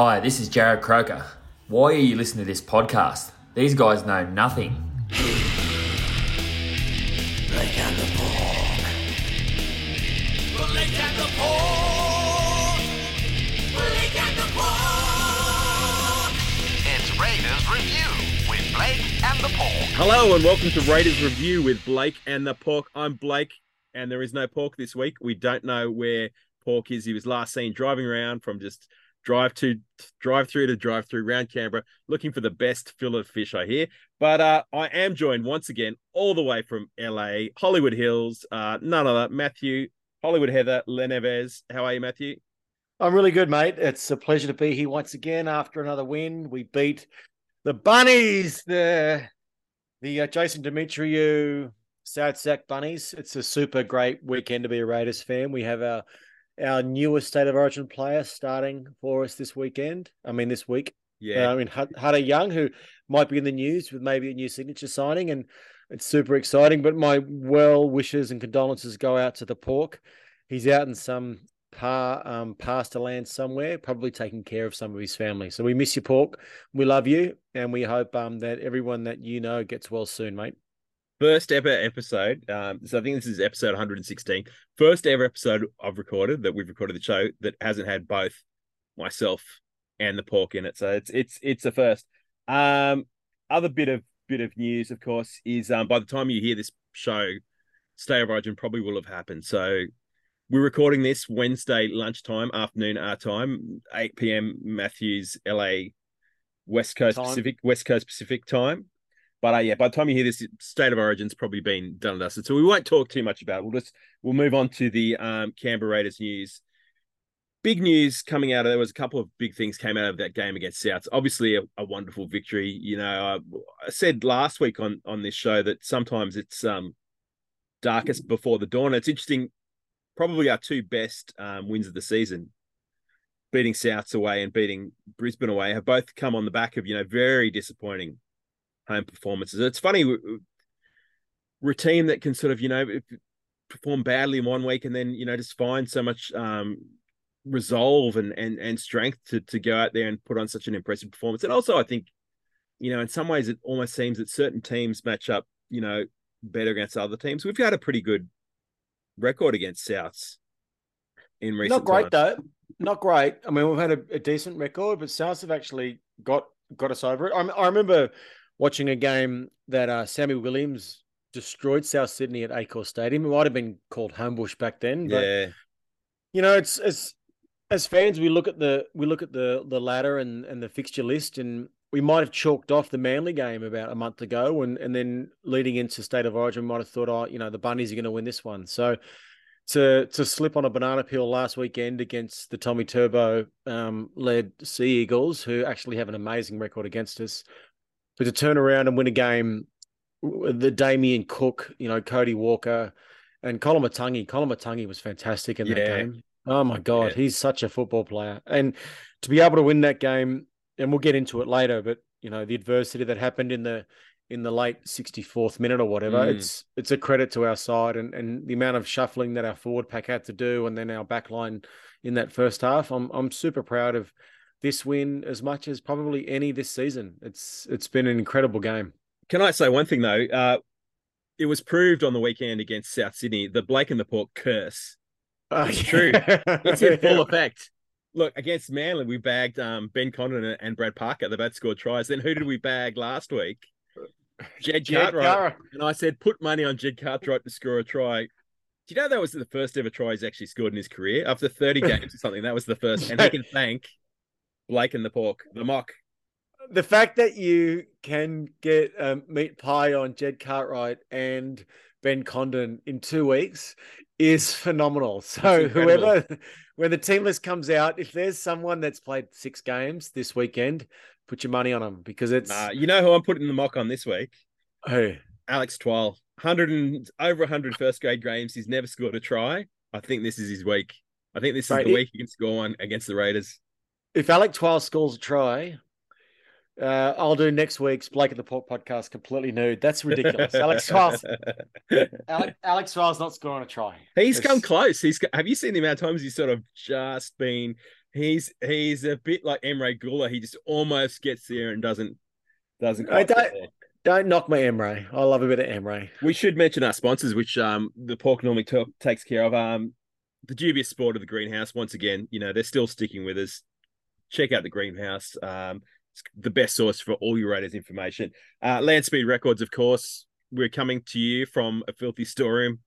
Hi, this is Jarrod Croker. Why are you listening to this podcast? These guys know nothing. Blake and the Pork. Blake and the Pork. Blake and the Pork. It's Raiders Review with Blake and the Pork. Hello and welcome to Raiders Review with Blake and the Pork. I'm Blake, and there is no Pork this week. We don't know where Pork is. He was last seen driving around from just drive to drive through to drive through around Canberra, looking for the best fillet fish. I hear, but uh, I am joined once again all the way from LA, Hollywood Hills. Uh, none other Matthew, Hollywood Heather, Leneves. How are you, Matthew? I'm really good, mate. It's a pleasure to be here once again after another win. We beat the Bunnies, the the uh, Jason Demetriou South Sack Bunnies. It's a super great weekend to be a Raiders fan. We have our our newest state of origin player starting for us this weekend. I mean, this week. Yeah, Uh, I mean, Hudson Young, who might be in the news with maybe a new signature signing, and it's super exciting. But my well wishes and condolences go out to the pork. He's out in some par um, pasture land somewhere, probably taking care of some of his family. So we miss you, pork. We love you, and we hope um, that everyone that you know gets well soon, mate. First ever episode. Um, so I think this is episode 116. First ever episode I've recorded that we've recorded the show that hasn't had both myself and the pork in it. So it's it's it's a first. Um, other bit of bit of news, of course, is um, by the time you hear this show, State of Origin probably will have happened. So we're recording this Wednesday lunchtime, afternoon our time, 8 p.m. Matthews, LA, West Coast Time. Pacific, West Coast Pacific time. But uh, yeah, by the time you hear this, State of Origin's probably been done and dusted. So we won't talk too much about it. We'll just we'll move on to the um, Canberra Raiders news. Big news coming out of there was a couple of big things came out of that game against Souths. Obviously, a, a wonderful victory. You know, I, I said last week on on this show that sometimes it's um darkest before the dawn. It's interesting. Probably our two best um, wins of the season, beating Souths away and beating Brisbane away, have both come on the back of you know very disappointing home performances. It's funny, we're a team that can sort of, you know, perform badly in one week and then, you know, just find so much um, resolve and, and, and strength to, to go out there and put on such an impressive performance. And also, I think, you know, in some ways, it almost seems that certain teams match up, you know, better against other teams. We've got a pretty good record against Souths in recent Not great times. though. Not great. I mean, we've had a, a decent record, but Souths have actually got got us over it. I, I remember watching a game that uh, Sammy Williams destroyed South Sydney at Accor Stadium. It might have been called Homebush back then, but Yeah, you know, it's as as fans, we look at the we look at the the ladder and and the fixture list, and we might have chalked off the Manly game about a month ago, and and then leading into State of Origin, we might have thought, oh, you know, the Bunnies are going to win this one. So to to slip on a banana peel last weekend against the Tommy Turbo um, led Sea Eagles, who actually have an amazing record against us, but to turn around and win a game, the Damien Cook, you know, Cody Walker, and Koloamatangi. Colin Matangi was fantastic in that game. Oh my god, Yeah. he's such a football player, and to be able to win that game, and we'll get into it later, but you know the adversity that happened in the in the late 64th minute or whatever Mm. it's it's a credit to our side and and the amount of shuffling that our forward pack had to do and then our back line in that first half i'm i'm super proud of this win as much as probably any this season it's it's been an incredible game Can I say one thing though? Uh, it was proved on the weekend against South Sydney the Blake and the Pork curse. It's true. It's in full effect. Look against Manly, we bagged um, Ben Condon and- Brad Parker. They both scored tries. Then who did we bag last week? Jed, Jed Cartwright. And I said, put money on Jed Cartwright to score a try. Do you know that was the first ever try he's actually scored in his career? After 30 games or something, that was the first. And he can thank Blake and the Pork, the mock. the fact that you can get um, meat pie on Jed Cartwright and Ben Condon in two weeks is phenomenal. So whoever, when the team list comes out, if there's someone that's played six games this weekend, put your money on them because it's Uh, you know who I'm putting the mock on this week? who Alex Twal, hundred and over 100 first grade games. He's never scored a try. I think this is his week. I think this is Right, the week he can score one against the Raiders. If Alec Twal scores a try. Uh, I'll do next week's Blake at the Port podcast completely nude. That's ridiculous. Alex Twal's Alex, Alex Twal's not scoring a try. He's It's- come close. He's have you seen the amount of times he's sort of just been He's he's a bit like Emre Guler. He just almost gets there and doesn't doesn't. I quite get don't- there. Don't knock my Emre. I love a bit of Emre. We should mention our sponsors, which um the pork normally ta- takes care of. Um, the dubious sport of the greenhouse. Once again, you know they're still sticking with us. Check out the greenhouse. Um, it's the best source for all your Raiders information. Uh, Landspeed Records, of course. We're coming to you from a filthy storeroom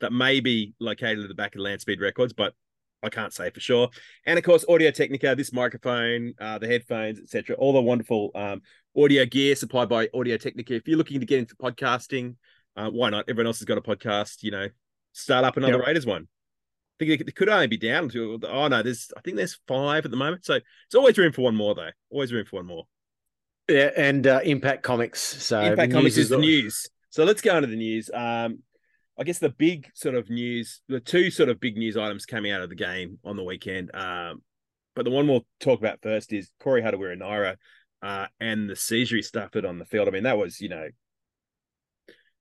that may be located at the back of Land Speed Records, but I can't say for sure. And of course, Audio Technica, this microphone, uh, the headphones, etc. All the wonderful um, audio gear supplied by Audio Technica. If you're looking to get into podcasting, uh, why not? Everyone else has got a podcast. You know, start up another Yep. Raiders one. I think it could only be down to oh no, there's I think there's five at the moment. So it's always room for one more though. Always room for one more. Yeah, and uh, Impact Comics. So Impact Comics is the news. So let's go into the news. Um, I guess the big sort of news, the two sort of big news items coming out of the game on the weekend. Um, but the one we'll talk about first is Corey Harawira-Naera uh, and the seizure he suffered on the field. I mean, that was, you know,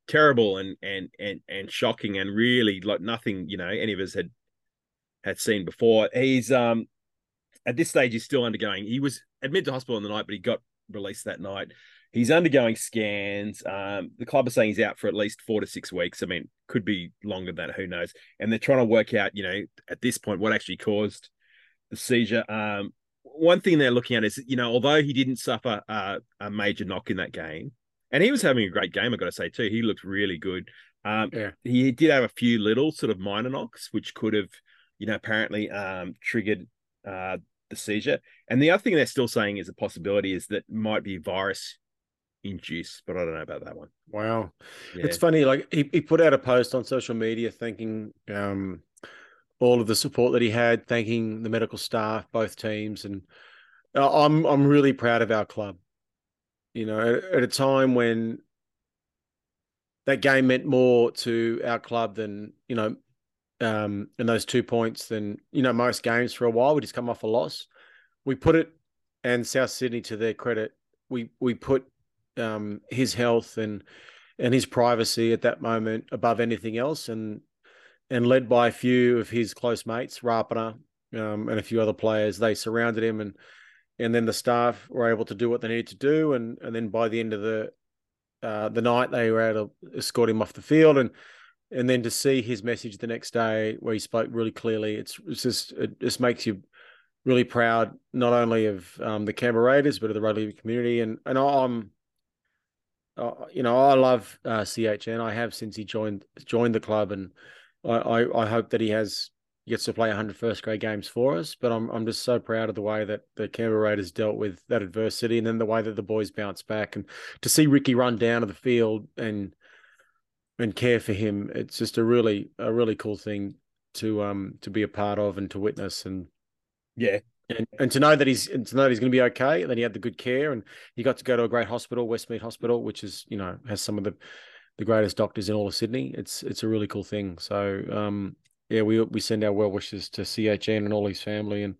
terrible and and and and shocking and really like nothing, you know, any of us had had seen before. He's um at this stage he's still undergoing. He was admitted to hospital in the night, but he got released that night. He's undergoing scans. Um, the club is saying he's out for at least four to six weeks. I mean, could be longer than that. Who knows? And they're trying to work out, you know, at this point, what actually caused the seizure. Um, one thing they're looking at is, you know, although he didn't suffer uh, a major knock in that game, and he was having a great game, I got to say too. He looked really good. Um, Yeah. He did have a few little sort of minor knocks, which could have, you know, apparently um, triggered uh, the seizure. And the other thing they're still saying is a possibility is that might be virus induced, but I don't know about that one. Wow. Yeah. It's funny, like he, he put out a post on social media thanking um, all of the support that he had, thanking the medical staff, both teams, and uh, I'm I'm really proud of our club. You know, at, at a time when that game meant more to our club than you know, um, in those two points than you know most games for a while. We just come off a loss. We put it, and South Sydney, to their credit, we we put um, his health and and his privacy at that moment above anything else, and and led by a few of his close mates, Rapana, um, and a few other players, they surrounded him, and and then the staff were able to do what they needed to do, and and then by the end of the uh, the night, they were able to escort him off the field, and and then to see his message the next day where he spoke really clearly, it's it's just it just makes you really proud not only of um, the Canberra Raiders but of the rugby community, and and I'm uh, you know, I love uh, CHN. I have since he joined joined the club, and I, I, I hope that he has gets to play 100 first grade games for us. But I'm I'm just so proud of the way that the Canberra Raiders dealt with that adversity, and then the way that the boys bounced back, and to see Ricky run down to the field and and care for him. It's just a really a really cool thing to um to be a part of and to witness and Yeah. and, and to know that he's and to know that he's going to be okay. And that he had the good care, and he got to go to a great hospital, Westmead Hospital, which is you know has some of the the greatest doctors in all of Sydney. It's it's a really cool thing. So um, yeah, we we send our well wishes to CHN and all his family and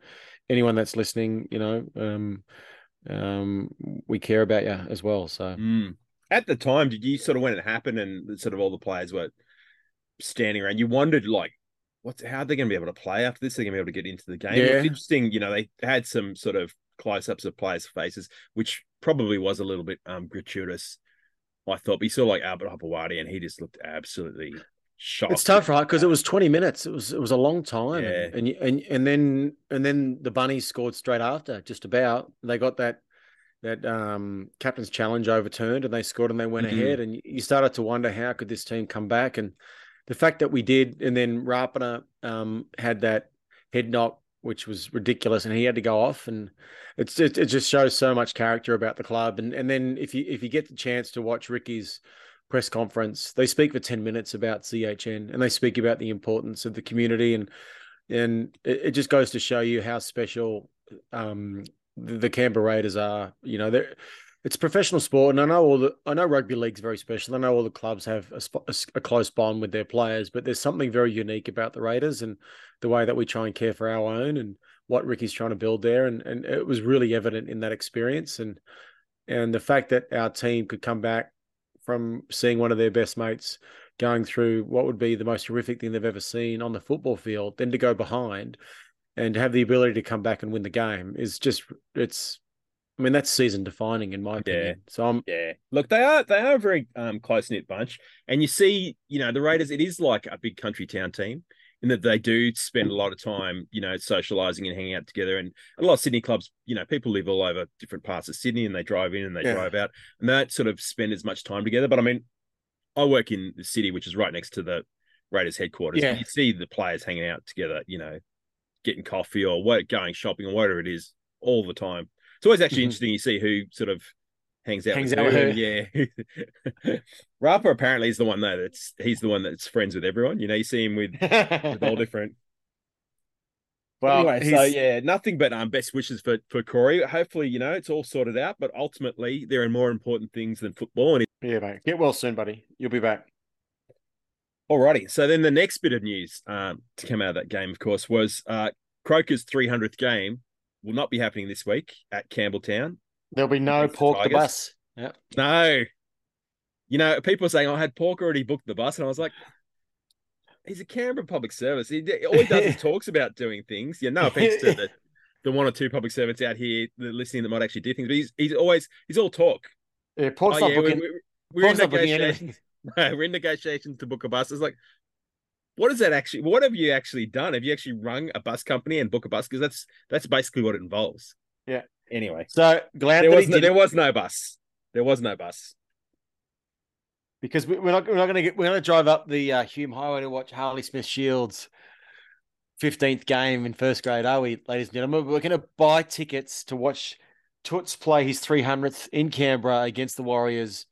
anyone that's listening. You know, um, um, we care about you as well. So Mm. At the time, did you sort of when it happened and sort of all the players were standing around, you wondered like, what's how are they going to be able to play after this? They're going to be able to get into the game. It's interesting, you know, they had some sort of close ups of players' faces, which probably was a little bit um gratuitous. I thought, but you saw like Albert Hopoate and he just looked absolutely shocked. It's tough, right? Because it was twenty minutes. It was it was a long time, Yeah. and and and then and then the bunnies scored straight after. Just about they got that that um, captain's challenge overturned, and they scored and they went Mhm. ahead. And you started to wonder how could this team come back, and the fact that we did, and then Rapana um, had that head knock, which was ridiculous, and he had to go off, and it's it, it just shows so much character about the club. And and then if you if you get the chance to watch Ricky's press conference, they speak for ten minutes about CHN, and they speak about the importance of the community, and and it, it just goes to show you how special um, the, Canberra Raiders are. You know, they're it's professional sport, and I know all the I know rugby league's very special. I know all the clubs have a, a a close bond with their players, but there's something very unique about the Raiders and the way that we try and care for our own and what Ricky's trying to build there, and and it was really evident in that experience, and and the fact that our team could come back from seeing one of their best mates going through what would be the most horrific thing they've ever seen on the football field, then to go behind and have the ability to come back and win the game is just it's. I mean, that's season defining in my opinion. So I'm Yeah, look, they are they are a very um, close knit bunch, and you see, you know, the Raiders. It is like a big country town team in that they do spend a lot of time, you know, socializing and hanging out together. And a lot of Sydney clubs, you know, people live all over different parts of Sydney, and they drive in and they Yeah. drive out, and they sort of spend as much time together. But I mean, I work in the city, which is right next to the Raiders headquarters. Yeah. and You see the players hanging out together, you know, getting coffee or what, going shopping or whatever it is, all the time. It's always actually Mhm. interesting. You see who sort of hangs out Hangs with out who, with and yeah. Rapper apparently is the one though that's he's the one that's friends with everyone. You know, you see him with, with all different. well, anyway, so yeah, nothing but um best wishes for for Corey. Hopefully, you know, it's all sorted out. But ultimately, there are more important things than football. And yeah, mate. Get well soon, buddy. You'll be back. Alrighty. So then the next bit of news um, to come out of that game, of course, was uh, Croker's 300th game will not be happening this week at Campbelltown. There'll be no Against the pork the bus. Yeah. No. You know, people are saying, I had Pork already booked the bus. And I was like, he's a Canberra public service. He, all he does is talks about doing things. Yeah, no offense to the, the one or two public servants out here that listening that might actually do things, but he's he's always he's all talk. Yeah, pork's oh, not yeah, booking. we're, we're, we're in pork's not booking negotiations. we're in negotiations to book a bus. It's like, what is that actually? What have you actually done? Have you actually rung a bus company and book a bus? Because that's that's basically what it involves. Yeah. Anyway, So glad there was no, there was no bus. There was no bus. because we- we're not we're not going to get we're going to drive up the uh, Hume Highway to watch Harley Smith Shields. 15th game in first grade, are we, ladies and gentlemen? We're going to buy tickets to watch Toots play his 300th in Canberra against the Warriors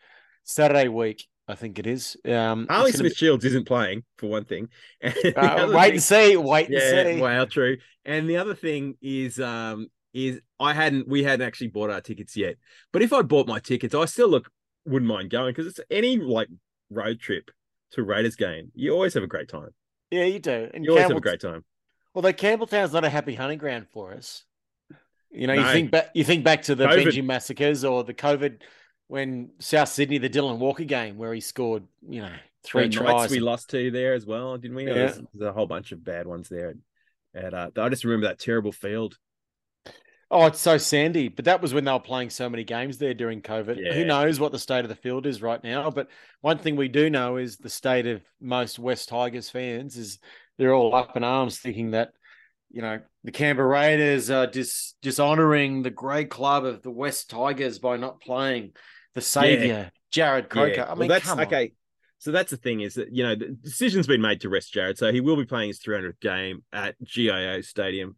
Saturday week, I think it is. Um, Harley Smith Shields isn't playing for one thing. And uh, wait thing- and see. Wait and see. wow, true. And the other thing is, um, is I hadn't, we hadn't actually bought our tickets yet. But if I'd bought my tickets, I still look wouldn't mind going because it's any like road trip to Raiders game. You always have a great time. Yeah, you do. And You always have a great time. Although Campbelltown's not a happy hunting ground for us. You know, you think back you think back to the COVID. Benji massacres or the COVID when South Sydney, the Dylan Walker game where he scored, you know, three The tries. We lost to there as well, didn't we? Yeah. There's, there's a whole bunch of bad ones there. And uh, I just remember that terrible field. Oh, it's so sandy. But that was when they were playing so many games there during COVID. Yeah. Who knows what the state of the field is right now? But one thing we do know is the state of most West Tigers fans is they're all up in arms thinking that, you know, the Canberra Raiders are dis- dishonoring the great club of the West Tigers by not playing the savior, Jarrod Croker. Yeah. I Well, mean, that's come on. okay. So that's the thing is that you know the decision's been made to rest Jarrod, so he will be playing his 300th game at GIO Stadium,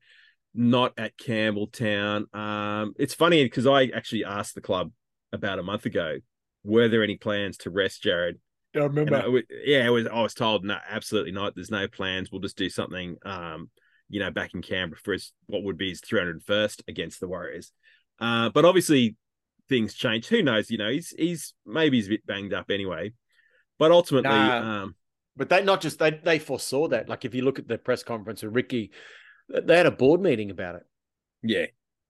not at Campbelltown. Um, it's funny because I actually asked the club about a month ago, were there any plans to rest Jared? I remember. I w- yeah, I was I was told no, absolutely not. There's no plans. We'll just do something, um, you know, back in Canberra for his what would be his 301st against the Warriors. Uh, but obviously things change. Who knows? You know, he's he's maybe he's a bit banged up anyway. But ultimately, Nah. um, But they not just they they foresaw that. Like if you look at the press conference with Ricky, they had a board meeting about it. yeah,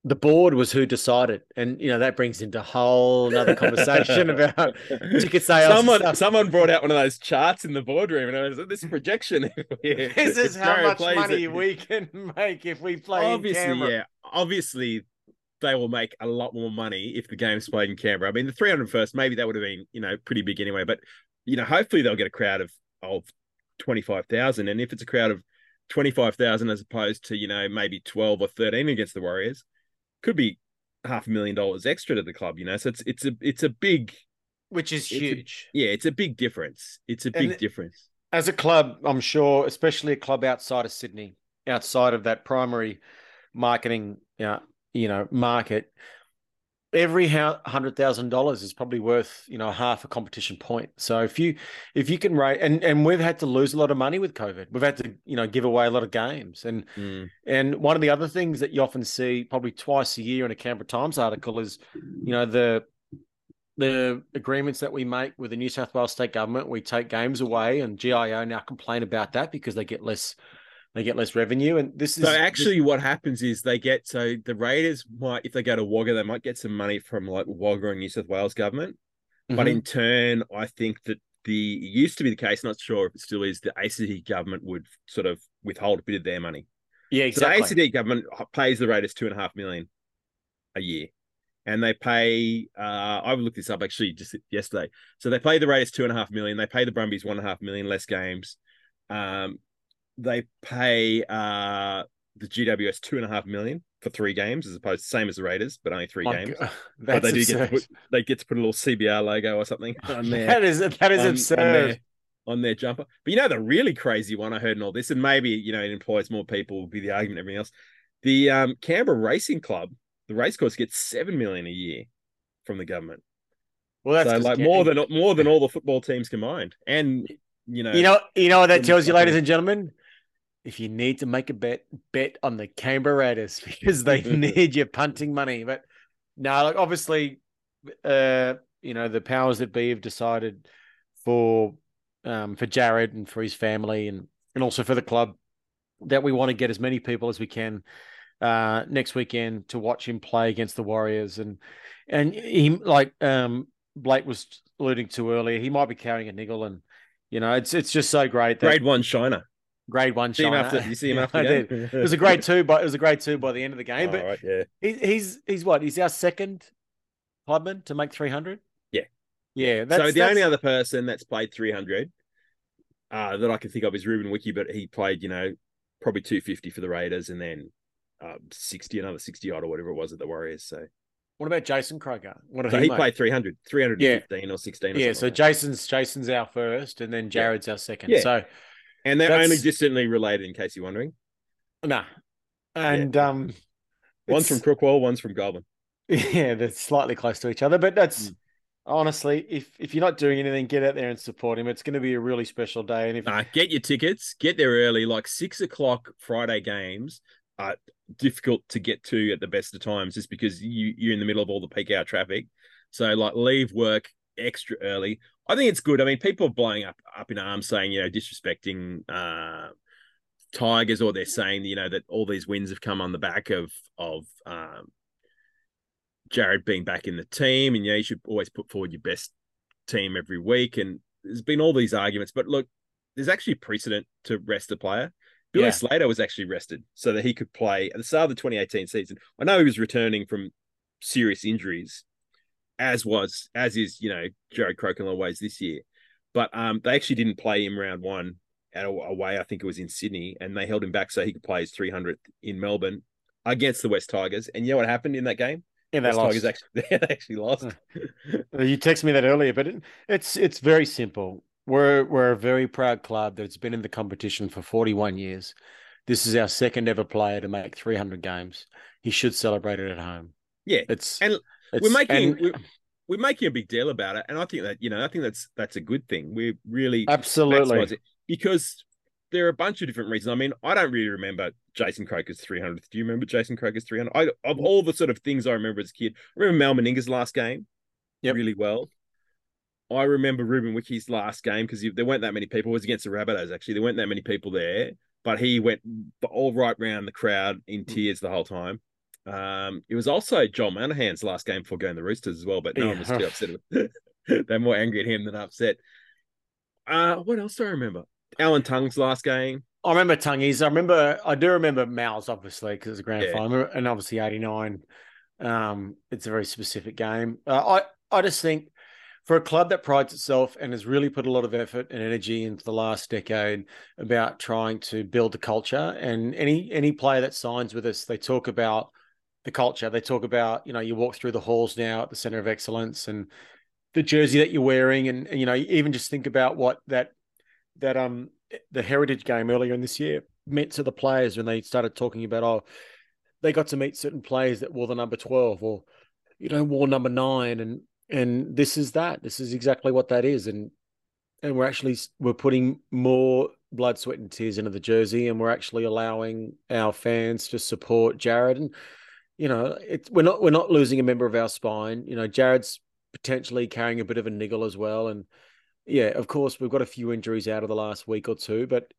the board was who decided, and you know that brings into a whole another conversation about ticket sales. and someone stuff. someone brought out one of those charts in the boardroom, and I was like, "This projection. this is how Jarrod much money it. we can make if we play obviously, in yeah. Obviously, they will make a lot more money if the game's played in Canberra. I mean, the 301st, maybe that would have been, you know, pretty big anyway. But, you know, hopefully they'll get a crowd of, of 25,000. And if it's a crowd of 25,000 as opposed to, you know, maybe 12 or 13 against the Warriors, could be half a million dollars extra to the club, you know. So it's it's a it's a big which is It's a- huge. yeah, it's a big difference. It's a big it- difference. As a club, I'm sure, especially a club outside of Sydney, outside of that primary marketing, uh, you know, market, every hundred thousand dollars is probably worth you know half a competition point. So if you if you can rate, and and we've had to lose a lot of money with COVID. We've had to you know give away a lot of games, and Mm. and one of the other things that you often see, probably twice a year in a Canberra Times article, is you know the the agreements that we make with the New South Wales state government. We take games away, and GIO now complain about that because they get less they get less revenue. And this is So actually, what happens is they get so the Raiders might, if they go to Wagga, they might get some money from like Wagga and New South Wales government. But Mhm. in turn, I think that the it used to be the case, not sure if it still is, the ACT government would sort of withhold a bit of their money. Yeah, So exactly. the ACT government pays the Raiders two and a half million a year, and they pay. Uh, I looked this up actually just yesterday. So they pay the Raiders two and a half million. They pay the Brumbies one and a half million less games. Um, they pay uh the GWS two and a half million for three games, as opposed to same as the Raiders, but only three My games. God, But they do get to put they get to put a little CBR logo or something on there That is that is on- absurd. on their, on their jumper. But you know the really crazy one I heard in all this, and maybe you know it employs more people would be the argument, everything else. The um, Canberra Racing Club, the racecourse gets seven million a year from the government. well, that's so like Ca- more than more than all the football teams combined. And you know, you know you know what that tells you, ladies and gentlemen. If you need to make a bet, bet on the Canberra Raiders because they need your punting money. But no, like obviously, uh, you know the powers that be have decided for um for Jarrod and for his family and and also for the club that we want to get as many people as we can uh next weekend to watch him play against the Warriors and and he like um Blake was alluding to earlier, he might be carrying a niggle and you know it's it's just so great that grade one shiner. Grade one See him after you see him Yeah, after did. It was a grade two, but it was a grade two by the end of the game. Oh, but right, yeah. he, he's he's what? He's our second clubman to make three hundred. Yeah. yeah. so That's, the only other person that's played 300 uh, that I can think of is Ruben Wiki, but he played, you know, probably 250 for the Raiders and then um, 60, another 60 odd or whatever it was at the Warriors. So, What about Jason Croker? What did so he, he played 300, 315 or 16 or Yeah, so like. Jason's Jason's our first, and then Jarrod's our second. Yeah. So and they're that's- only distantly related, in case you're wondering. nah, and um, One's from Crookwell, one's from Goulburn. yeah, they're slightly close to each other, but that's. Mm. Honestly, if if you're not doing anything, get out there and support him. It's going to be a really special day. And if Nah, get your tickets, get there early. Like six o'clock Friday games are difficult to get to at the best of times just because you, you're in the middle of all the peak hour traffic. So, like, leave work extra early. I think it's good. I mean, people are blowing up up in arms saying, you know, disrespecting uh, Tigers, or they're saying, you know, that all these wins have come on the back of of um, Jarrod being back in the team, and you know, you should always put forward your best team every week. And there's been all these arguments, but look, there's actually precedent to rest a player. Billy Yeah. Slater was actually rested so that he could play at the start of the 2018 season. I know he was returning from serious injuries, as was as is you know Jarrod Crokin always this year, but um they actually didn't play him round one at a- away. I think it was in Sydney, and they held him back so he could play his 300th in Melbourne against the West Tigers. And you know what happened in that game? yeah, they West lost. Tigers actually they actually lost. You texted me that earlier, but it, it's it's very simple. We're we're a very proud club that's been in the competition for 41 years. This is our second ever player to make 300 games. He should celebrate it at home. Yeah, It's and it's, we're making and- we're, we're making a big deal about it, and I think that you know I think that's that's a good thing. We're really absolutely because there are a bunch of different reasons. I mean, I don't really remember Jason Croker's 300th. Do you remember Jason Croker's 300? I, of all the sort of things I remember as a kid, I remember Mal Meninga's last game Yep. really well. I remember Ruben Wiki's last game because there weren't that many people. It was against the Rabbitohs, actually. There weren't that many people there, but he went all right round the crowd in Mm. tears the whole time. Um, it was also John Manahan's last game before going to the Roosters as well, but no one was too upset. They're more angry at him than upset. Uh, what else do I remember? Alan Tongue's last game. I remember Tungies. I remember. I do remember Mal's obviously because it's a grand Yeah. final, and obviously '89. Um, it's a very specific game. Uh, I I just think for a club that prides itself and has really put a lot of effort and energy into the last decade about trying to build a culture, and any any player that signs with us, they talk about the culture. They talk about you know you walk through the halls now at the center of excellence and the jersey that you're wearing, and, and you know even just think about what that that um the heritage game earlier in this year meant to the players when they started talking about oh they got to meet certain players that wore the number 12 or you know wore number 9 and and this is that. This is exactly what that is. And and we're actually we're putting more blood sweat and tears into the jersey and we're actually allowing our fans to support Jarrod. And you know it's we're not we're not losing a member of our spine you know Jarrod's potentially carrying a bit of a niggle as well and yeah, of course, we've got a few injuries out of the last week or two, but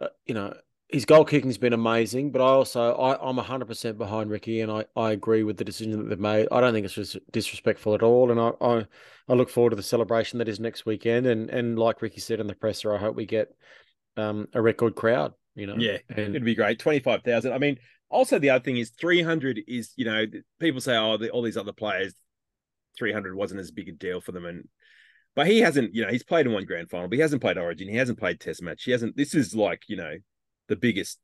uh, you know his goal kicking's been amazing. But I also I, I'm 100 percent behind Ricky, and I, I agree with the decision that they've made. I don't think it's just disrespectful at all, and I, I I look forward to the celebration that is next weekend. And and like Ricky said in the presser, I hope we get um, a record crowd You know, Yeah, and It'd be great. 25,000. I mean, also the other thing is 300 is, you know, people say, oh, the, all these other players, 300 wasn't as big a deal for them. And, but he hasn't, you know, he's played in one grand final, but he hasn't played Origin. He hasn't played Test match. He hasn't, this is like, you know, the biggest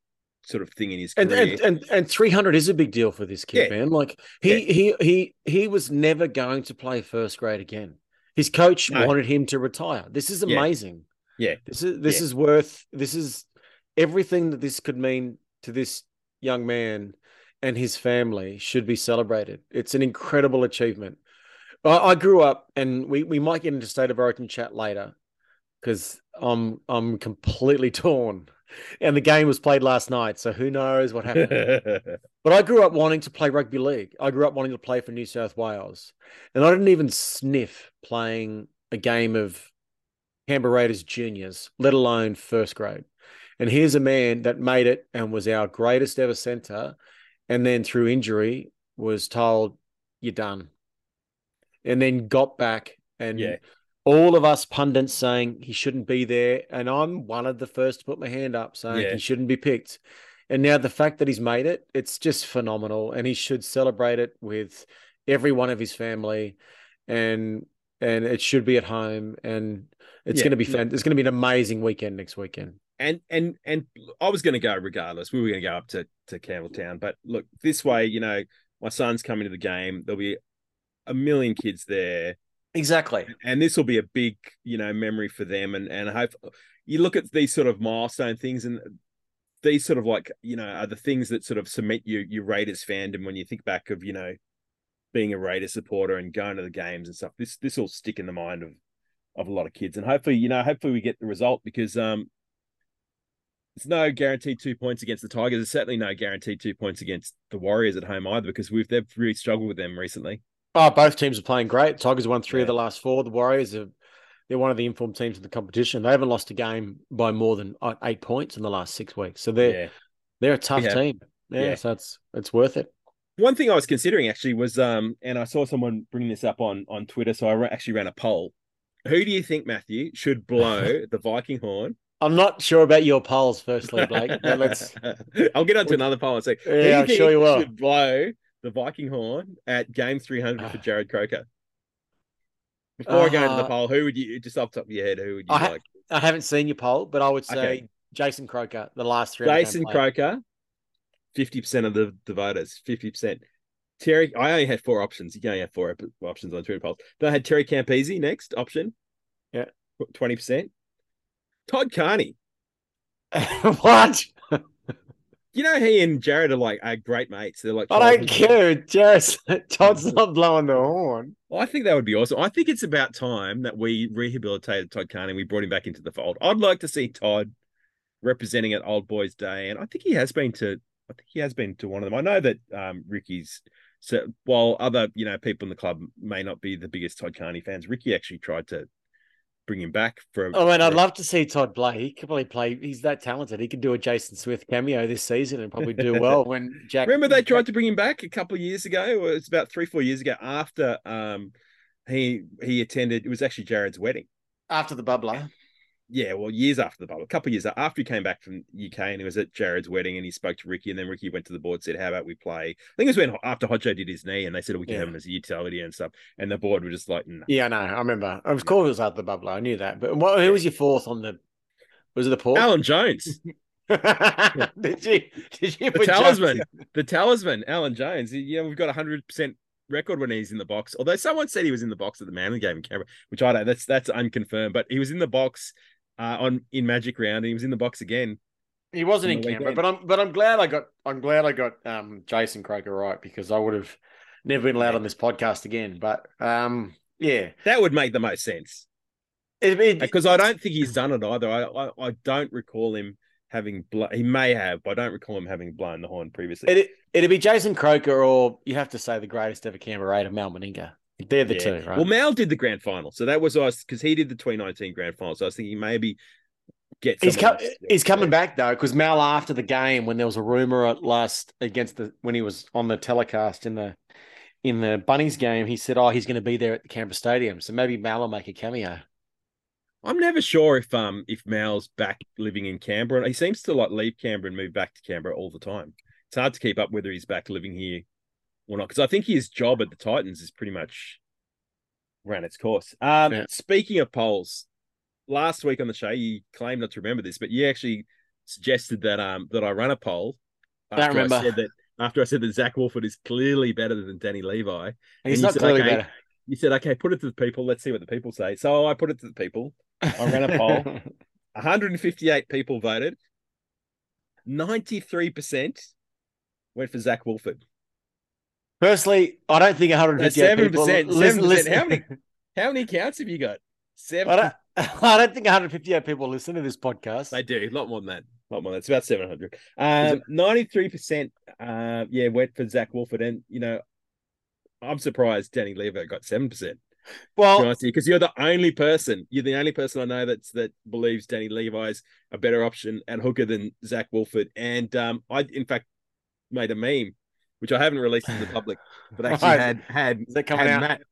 sort of thing in his and career. and, and and 300 is a big deal for this kid, Yeah. man. Like he he he he was never going to play first grade again. His coach No. wanted him to retire. This is Yeah. amazing. Yeah. This is this Yeah. is worth this is everything that this could mean to this young man and his family should be celebrated. It's an incredible achievement. I, I grew up, and we we might get into state of origin chat later because I'm I'm completely torn. And the game was played last night, so who knows what happened. But I grew up wanting to play rugby league. I grew up wanting to play for New South Wales. And I didn't even sniff playing a game of Canberra Raiders juniors, let alone first grade. And here's a man that made it and was our greatest ever centre. And then through injury was told, you're done. And then got back and Yeah. all of us pundits saying he shouldn't be there. And I'm one of the first to put my hand up saying Yeah. he shouldn't be picked. And now the fact that he's made it, it's just phenomenal. And he should celebrate it with every one of his family. And and it should be at home. And it's Yeah, gonna be no. fan- it's gonna be an amazing weekend next weekend. And and and I was going to go regardless. We were going to go up to to Campbelltown, but look, this way, you know, my son's coming to the game. There'll be a million kids there, Exactly. and this will be a big, you know, memory for them. And and I hope you look at these sort of milestone things, and these sort of like you know are the things that sort of cement you your Raiders fandom when you think back of you know being a Raiders supporter and going to the games and stuff. This this will stick in the mind of of a lot of kids, and hopefully, you know, hopefully we get the result because um there's no guaranteed two points against the Tigers. There's certainly no guaranteed two points against the Warriors at home either because we've they've really struggled with them recently. Oh, both teams are playing great. Tigers won three of the last four. The Warriors are they're one of the informed teams in the competition. They haven't lost a game by more than uh, eight points in the last six weeks. So they're yeah. they're a tough have. team. Yeah, Yeah. so it's it's worth it. One thing I was considering actually was um and I saw someone bring this up on on Twitter, so I actually ran a poll. Who do you think, Matthew, should blow the Viking horn? I'm not sure about your polls, firstly, Blake. let's. I'll get onto another poll and say, Yeah, I'm sure you will. should blow the Viking horn at game 300 for Jarrod Croker? Before I go into the Uh, poll, who would you just off the top of your head? Who would you I ha- like? I haven't seen your poll, but I would say Okay. Jason Croker, the last three. Jason Croker, 50% of the, the voters, 50%. Terry, I only had four options. You can only have four op- options on Twitter polls. Then I had Terry Campese next option. Yeah. 20%. Todd Carney. what? You know, he and Jarrod are like are great mates. They're like, I don't care. Jarrod, Todd's not blowing the horn. Well, I think that would be awesome. I think it's about time that we rehabilitated Todd Carney. And we brought him back into the fold. I'd like to see Todd representing at Old Boys Day, and I think he has been to. I think he has been to one of them. I know that um, Ricky's. So while other you know people in the club may not be the biggest Todd Carney fans, Ricky actually tried to bring him back for. Oh man, I'd love to see Todd play. He could probably play. He's that talented. He could do a Jason Smith cameo this season and probably do well. When Jack, Remember they tried to bring him back a couple of years ago. Or It's about three, four years ago after um he he attended. It was actually Jarrod's wedding. after the bubbler. Yeah, well, years after the bubble, a couple of years after he came back from UK and he was at Jarrod's wedding and he spoke to Ricky and then Ricky went to the board said, "How about we play?" I think it was when after Hodjo did his knee and they said oh, we can have him as a utility and stuff, and the board were just like, no. Yeah, know. I remember. Of course, it was after the bubble. I knew that. But what, who was your fourth on the? Was it the Port? Alan Jones, did you? Did you the put talisman, Jones the talisman, Alan Jones. Yeah, we've got a hundred percent record when he's in the box. Although someone said he was in the box at the Manly game which I don't. That's that's unconfirmed, but he was in the box uh, on in Magic Round and he was in the box again. He wasn't in the Canberra, but I'm but I'm glad I got I'm glad I got um Jason Croker right because I would have never been allowed on this podcast again. But um yeah, That would make the most sense. because I don't think he's done it either. I I, I don't recall him having blo- he may have, but I don't recall him having blown the horn previously. It, it'd be Jason Croker or you have to say the greatest ever Canberra Raider, Mal Meninga. They're the Yeah. two, right? Well, Mal did the grand final, so that was us because he did the 2019 grand final. So I was thinking maybe get he's com- he's coming back though because Mal after the game when there was a rumor at last against the when he was on the telecast in the in the Bunnies game, he said, "Oh, he's going to be there at the Canberra Stadium, so maybe Mal will make a cameo." I'm never sure if um if Mal's back living in Canberra. He seems to like leave Canberra and move back to Canberra all the time. It's hard to keep up whether he's back living here or not because I think his job at the Titans is pretty much ran its course. Um, Yeah. speaking of polls, last week on the show you claimed not to remember this, but you actually suggested that um that I run a poll. After remember. I said that after I said that Zac Woolford is clearly better than Danny Levi. He's you not said, clearly okay, better. You said, okay, put it to the people. Let's see what the people say. So I put it to the people. I ran a poll. 158 people voted. 93% went for Zac Woolford. Personally, I don't think 158 That's people 7%, listen. 7%. listen- How many- How many counts have you got? Seven. I don't, I don't think 158 people listen to this podcast. They do. A lot more than that. A lot more than that. It's about 700. Um, 93%, uh, yeah, went for Zac Woolford. And, you know, I'm surprised Danny Levi got 7%. well, because you're the only person, you're the only person I know that's that believes Danny Levi's a better option at hooker than Zac Woolford. And um, I, in fact, made a meme, which I haven't released to the public, but actually Right. had had Is that coming had out? Matt.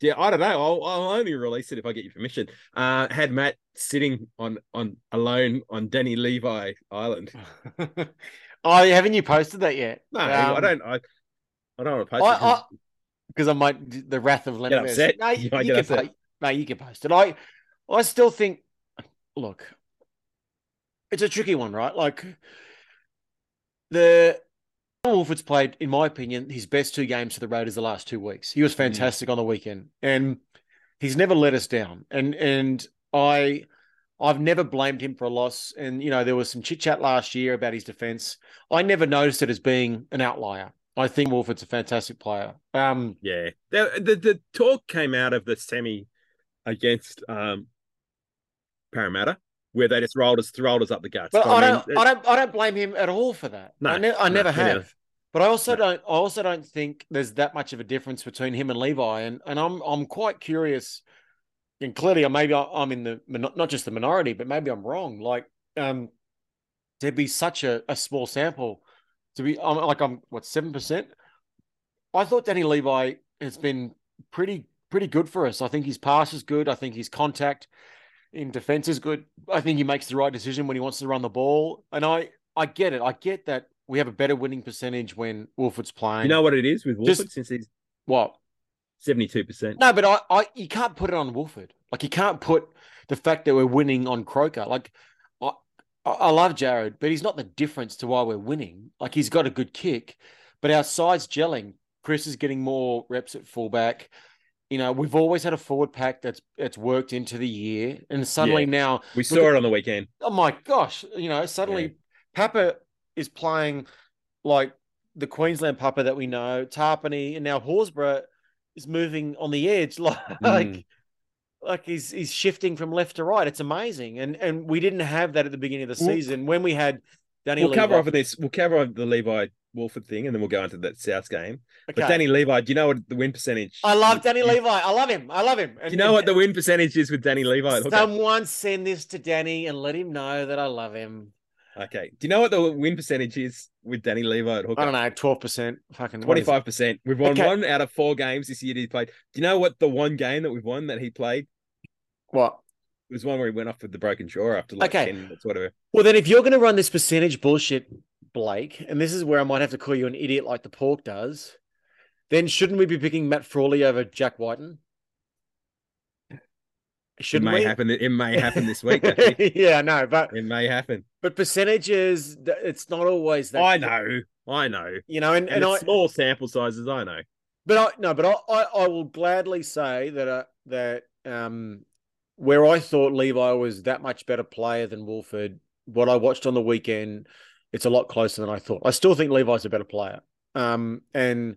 Yeah, I don't know. I'll, I'll only release it if I get your permission. Uh, had Matt sitting on on alone on Danny Levi Island. oh, haven't you posted that yet? No, I Um, don't. I, I don't want to post I, it. 'cause- I, because I might the wrath of Leonard. upset. No, You you, get can upset. no, you can post it. I, I still think. Look, it's a tricky one, right? Like the Woolford's played, in my opinion, his best two games for the Raiders the last two weeks. He was Mm. fantastic on the weekend, and he's never let us down. And and I. I've never blamed him for a loss. And, you know, there was some chit chat last year about his defense. I never noticed it as being an outlier. I think Woolford's a fantastic player. Um, Yeah, the, the the talk came out of the semi against um Parramatta, where they just rolled us rolled us up the guts. But So, I mean, don't, I don't, I don't blame him at all for that. No, I, ne- I no, never have. But I also don't, I also don't think there's that much of a difference between him and Levi. And and I'm, I'm quite curious. And clearly, maybe I- I'm in the not just the minority, but maybe I'm wrong. Like, um, there'd be such a, a small sample to be. I'm like, I'm what seven percent. I thought Danny Levi has been pretty, pretty good for us. I think his pass is good. I think his contact in defense is good. I think he makes the right decision when he wants to run the ball. And I, I get it. I get that we have a better winning percentage when Woolford's playing. you know what it is with Woolford Just- since he's what? seventy two percent. No, but I, I, you can't put it on Woolford. Like you can't put the fact that we're winning on Croker. Like I, I I love Jarrod, but he's not the difference to why we're winning. Like he's got a good kick, but our side's gelling. Chris is getting more reps at fullback. You know, we've always had a forward pack that's that's worked into the year, and suddenly Yeah. now We saw at- it on the weekend. oh my gosh, you know, suddenly Yeah. Papa is playing like the Queensland Papa that we know, Tarpany, and now Horsburgh is moving on the edge, like Mm. like he's he's shifting from left to right. It's amazing, and and we didn't have that at the beginning of the season when we had Danny. We'll cover Levi- off of this. We'll cover off the Levi Woolford thing, and then we'll go into that South game. But Danny Levi, do you know what the win percentage? I love Danny Levi. I love him. I love him. Do you know what the win percentage is with Danny Levi? Someone send this to Danny and let him know that I love him. Okay. Do you know what the win percentage is with Danny Levi at hooker? I don't know, twelve percent. Fucking it? Twenty-five percent. We've won Okay. one out of four games this year. that He played. Do you know what the one game that we've won that he played What? it was one where he went off with the broken jaw after like Okay. ten minutes, whatever. Well, then, if you're going to run this percentage bullshit, Blake, and this is where I might have to call you an idiot like the pork does, then shouldn't we be picking Matt Frawley over Jack Wighton? It Shouldn't may we? happen. It may happen this week. Yeah, no, but it may happen. but percentages, it's not always that. I know. I know. you know, and, And, and, I, small sample sizes. I know. but I no, but I, I, I will gladly say that uh, that um, where I thought Levi was that much better player than Woolford, what I watched on the weekend, it's a lot closer than I thought. I still think Levi's a better player. Um, and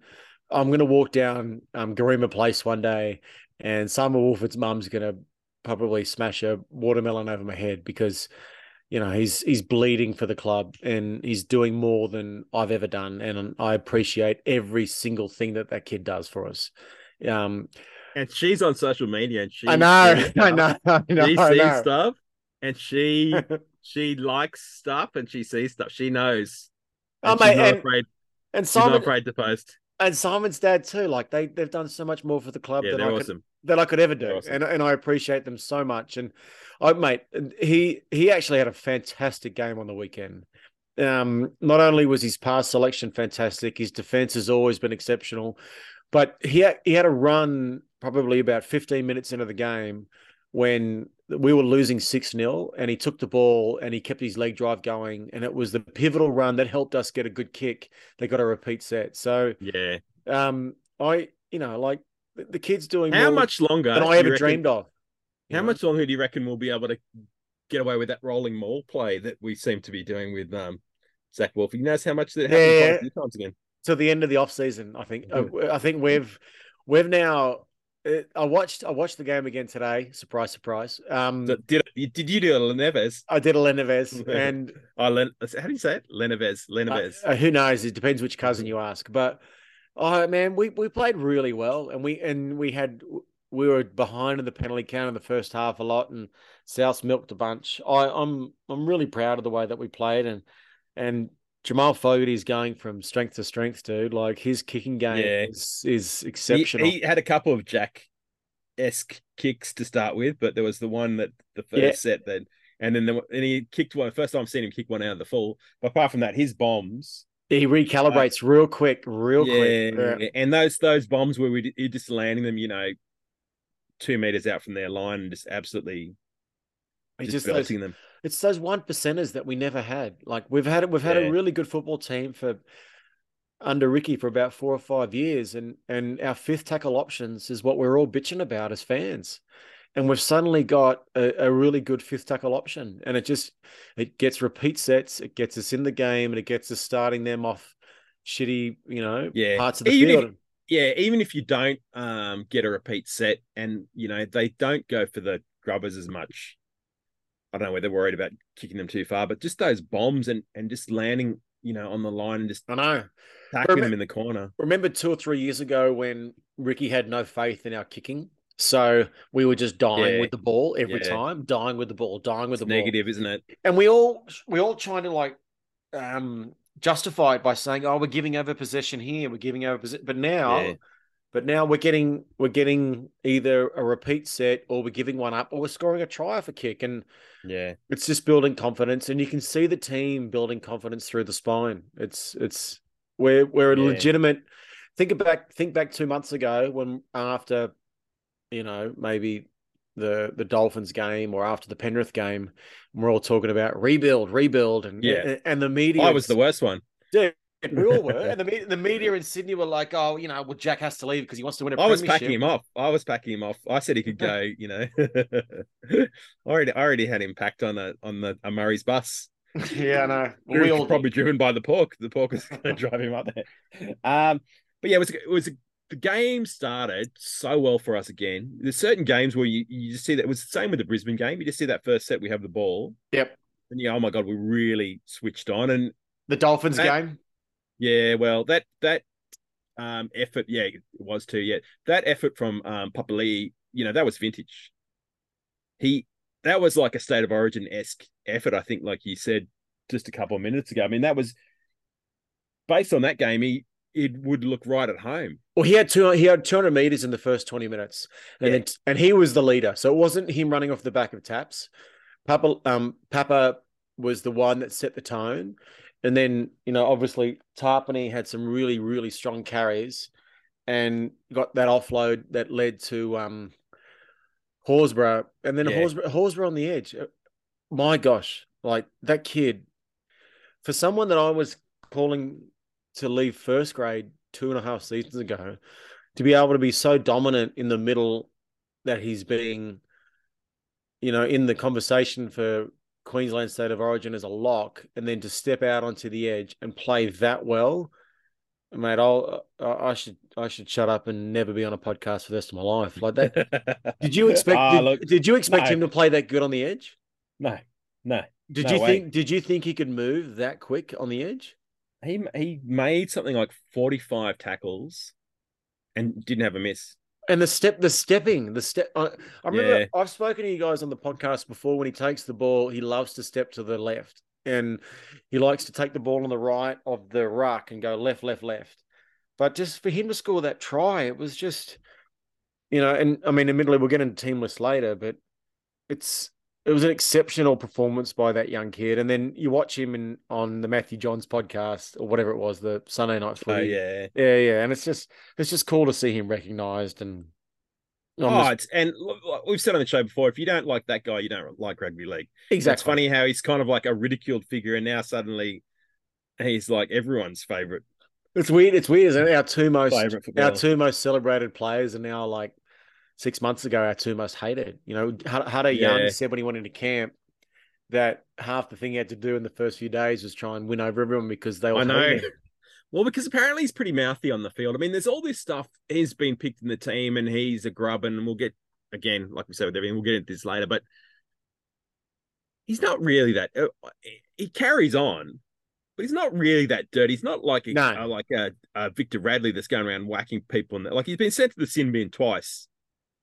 I'm going to walk down um, Garema Place one day, and Simon Woolford's mum's going to probably smash a watermelon over my head because, you know, he's he's bleeding for the club and he's doing more than I've ever done, and I appreciate every single thing that that kid does for us. Um, And she's on social media, and she. I know, I know, I know, She I sees know. stuff, and she she likes stuff, and she sees stuff. She knows. Oh, And mate, not and- afraid. And She's not Simon afraid to post. and Simon's dad too. Like they they've done so much more for the club Yeah, than they're I could awesome. That I could ever do, awesome. and and I appreciate them so much. And I, mate, he he actually had a fantastic game on the weekend. Um, not only was his pass selection fantastic, his defense has always been exceptional, but he had, he had a run probably about 15 minutes into the game when we were losing 6 0 and he took the ball and he kept his leg drive going. And it was the pivotal run that helped us get a good kick. They got a repeat set. So, Yeah. um, I, you know, like the, kid's doing How much longer than I ever reckon- dreamed of. How know? much longer do you reckon we'll be able to get away with that rolling maul play that we seem to be doing with um Zach Wolf? You notice how much that happened Yeah. quite a few times again. to the end of the off season. I think. Mhm. Uh, I think we've we've now. uh, I watched. I watched the game again today. Surprise, surprise. Um, So did did you do a Leneves? I did a Leneves, and Oh, Len, how do you say it? Leneves. Leneves. uh, who knows? It depends which cousin you ask. But oh man, we we played really well, and we and we had we were behind in the penalty count in the first half a lot, and South milked a bunch. I, I'm I'm really proud of the way that we played, and and Jamal Fogarty's going from strength to strength, dude. Like his kicking game Yeah. is is He- exceptional. He, had a couple of Jack esque kicks to start with, but there was the one that the first Yeah. set that, and then the, and he kicked one. First time I've seen him kick one out of the full. But apart from that, his bombs, He recalibrates real quick, real yeah, quick. Yeah. and those those bombs where we he just landing them, you know, two meters out from their line and just absolutely He just, just those, belting them. it's those one percenters that we never had. Like we've had we've had Yeah. a really good football team for under Ricky for about four or five years, and and our fifth tackle options is what we're all bitching about as fans. And we've suddenly got a, a really good fifth tackle option, and it just it gets repeat sets, it gets us in the game, and it gets us starting them off shitty, you know, Yeah. parts of the Even if- Yeah, even if you don't um get a repeat set, and you know they don't go for the grubbers as much. I don't know whether they're worried about kicking them too far, but just those bombs and and just landing, you know, on the line and just I know. tackling Remem- them in the corner. Remember two or three years ago when Ricky had no faith in our kicking? So we were just dying Yeah. with the ball every Yeah. time, dying with the ball, dying with It's the ball. negative, isn't it? And we all we all trying to like um justify it by saying, "Oh, we're giving over possession here, we're giving over possession." But now, Yeah. but now we're getting we're getting either a repeat set or we're giving one up or we're scoring a try off a kick, and Yeah, it's just building confidence. And you can see the team building confidence through the spine. It's it's we're we're a Yeah. legitimate. Think back think back two months ago when after, you know, maybe the the Dolphins game or after the Penrith game, we're all talking about rebuild, rebuild, and Yeah. and, and the media. I was the worst one. Dude, we all were. And the, the media in Sydney were like, oh, you know, well, Jack has to leave because he wants to win a." I was packing him off. I was packing him off. I said he could go. You know, I already, I already had him packed on a on the a Murray's bus. yeah, I know. we we were all probably driven by the pork. The pork was going to drive him up there. Um, but yeah, it was it was the game started so well for us again. There's certain games where you, you just see that it was the same with the Brisbane game. You just see that first set we have the ball. Yep. And yeah, oh my god, we really switched on. And the Dolphins That- game. yeah, well that that um effort, yeah, it was too. Yeah, that effort from um Papali'i, you know, that was vintage. He that was like a state of origin esque effort, I think, like you said just a couple of minutes ago. I mean, that was based on that game. He it would look right at home. Well, he had two. He had 200 meters in the first 20 minutes, and Yeah. then, and he was the leader. So it wasn't him running off the back of taps. Papa, um, Papa was the one that set the tone, and then you know, obviously, Tapine had some really, really strong carries, and got that offload that led to um, Horsburgh, and then Yeah. Horsburgh, Horsburgh on the edge. Uh, My gosh, like that kid, for someone that I was calling to leave first grade two and a half seasons ago, to be able to be so dominant in the middle that he's being, you know, in the conversation for Queensland State of Origin as a lock, and then to step out onto the edge and play that well, mate, I'll I I should I should shut up and never be on a podcast for the rest of my life like that. Did you expect? Ah, did, look, did you expect no. him to play that good on the edge? no, no. Did No you way. think? Did you think he could move that quick on the edge? He he made something like forty five tackles, and didn't have a miss. And the step, the stepping, the step. I, I remember Yeah. I've spoken to you guys on the podcast before. When he takes the ball, he loves to step to the left, and he likes to take the ball on the right of the ruck and go left, left, left. But just for him to score that try, it was just you know, and I mean, admittedly, we'll get into team list later, but it's it was an exceptional performance by that young kid. And then you watch him in on the Matthew Johns podcast or whatever it was, the Sunday night Oh yeah. yeah, yeah, and it's just it's just cool to see him recognised and. Oh, it's and we've said on the show before, if you don't like that guy, you don't like rugby league. exactly. It's funny how he's kind of like a ridiculed figure, and now suddenly he's like everyone's favorite It's weird. It's weird, isn't it? Our two most our two most celebrated players are now like six months ago our two most hated. You know, Hada Young Yeah. said when he went into camp that half the thing he had to do in the first few days was try and win over everyone because they all I know. him. Well, because apparently he's pretty mouthy on the field. I mean, there's all this stuff. He's been picked in the team, and he's a grub, and we'll get again, like we said with everything, we'll get into this later. But he's not really that. uh, He carries on, but he's not really that dirty. He's not like a, No. uh, like a, a Victor Radley that's going around whacking people. And like he's been sent to the sin bin twice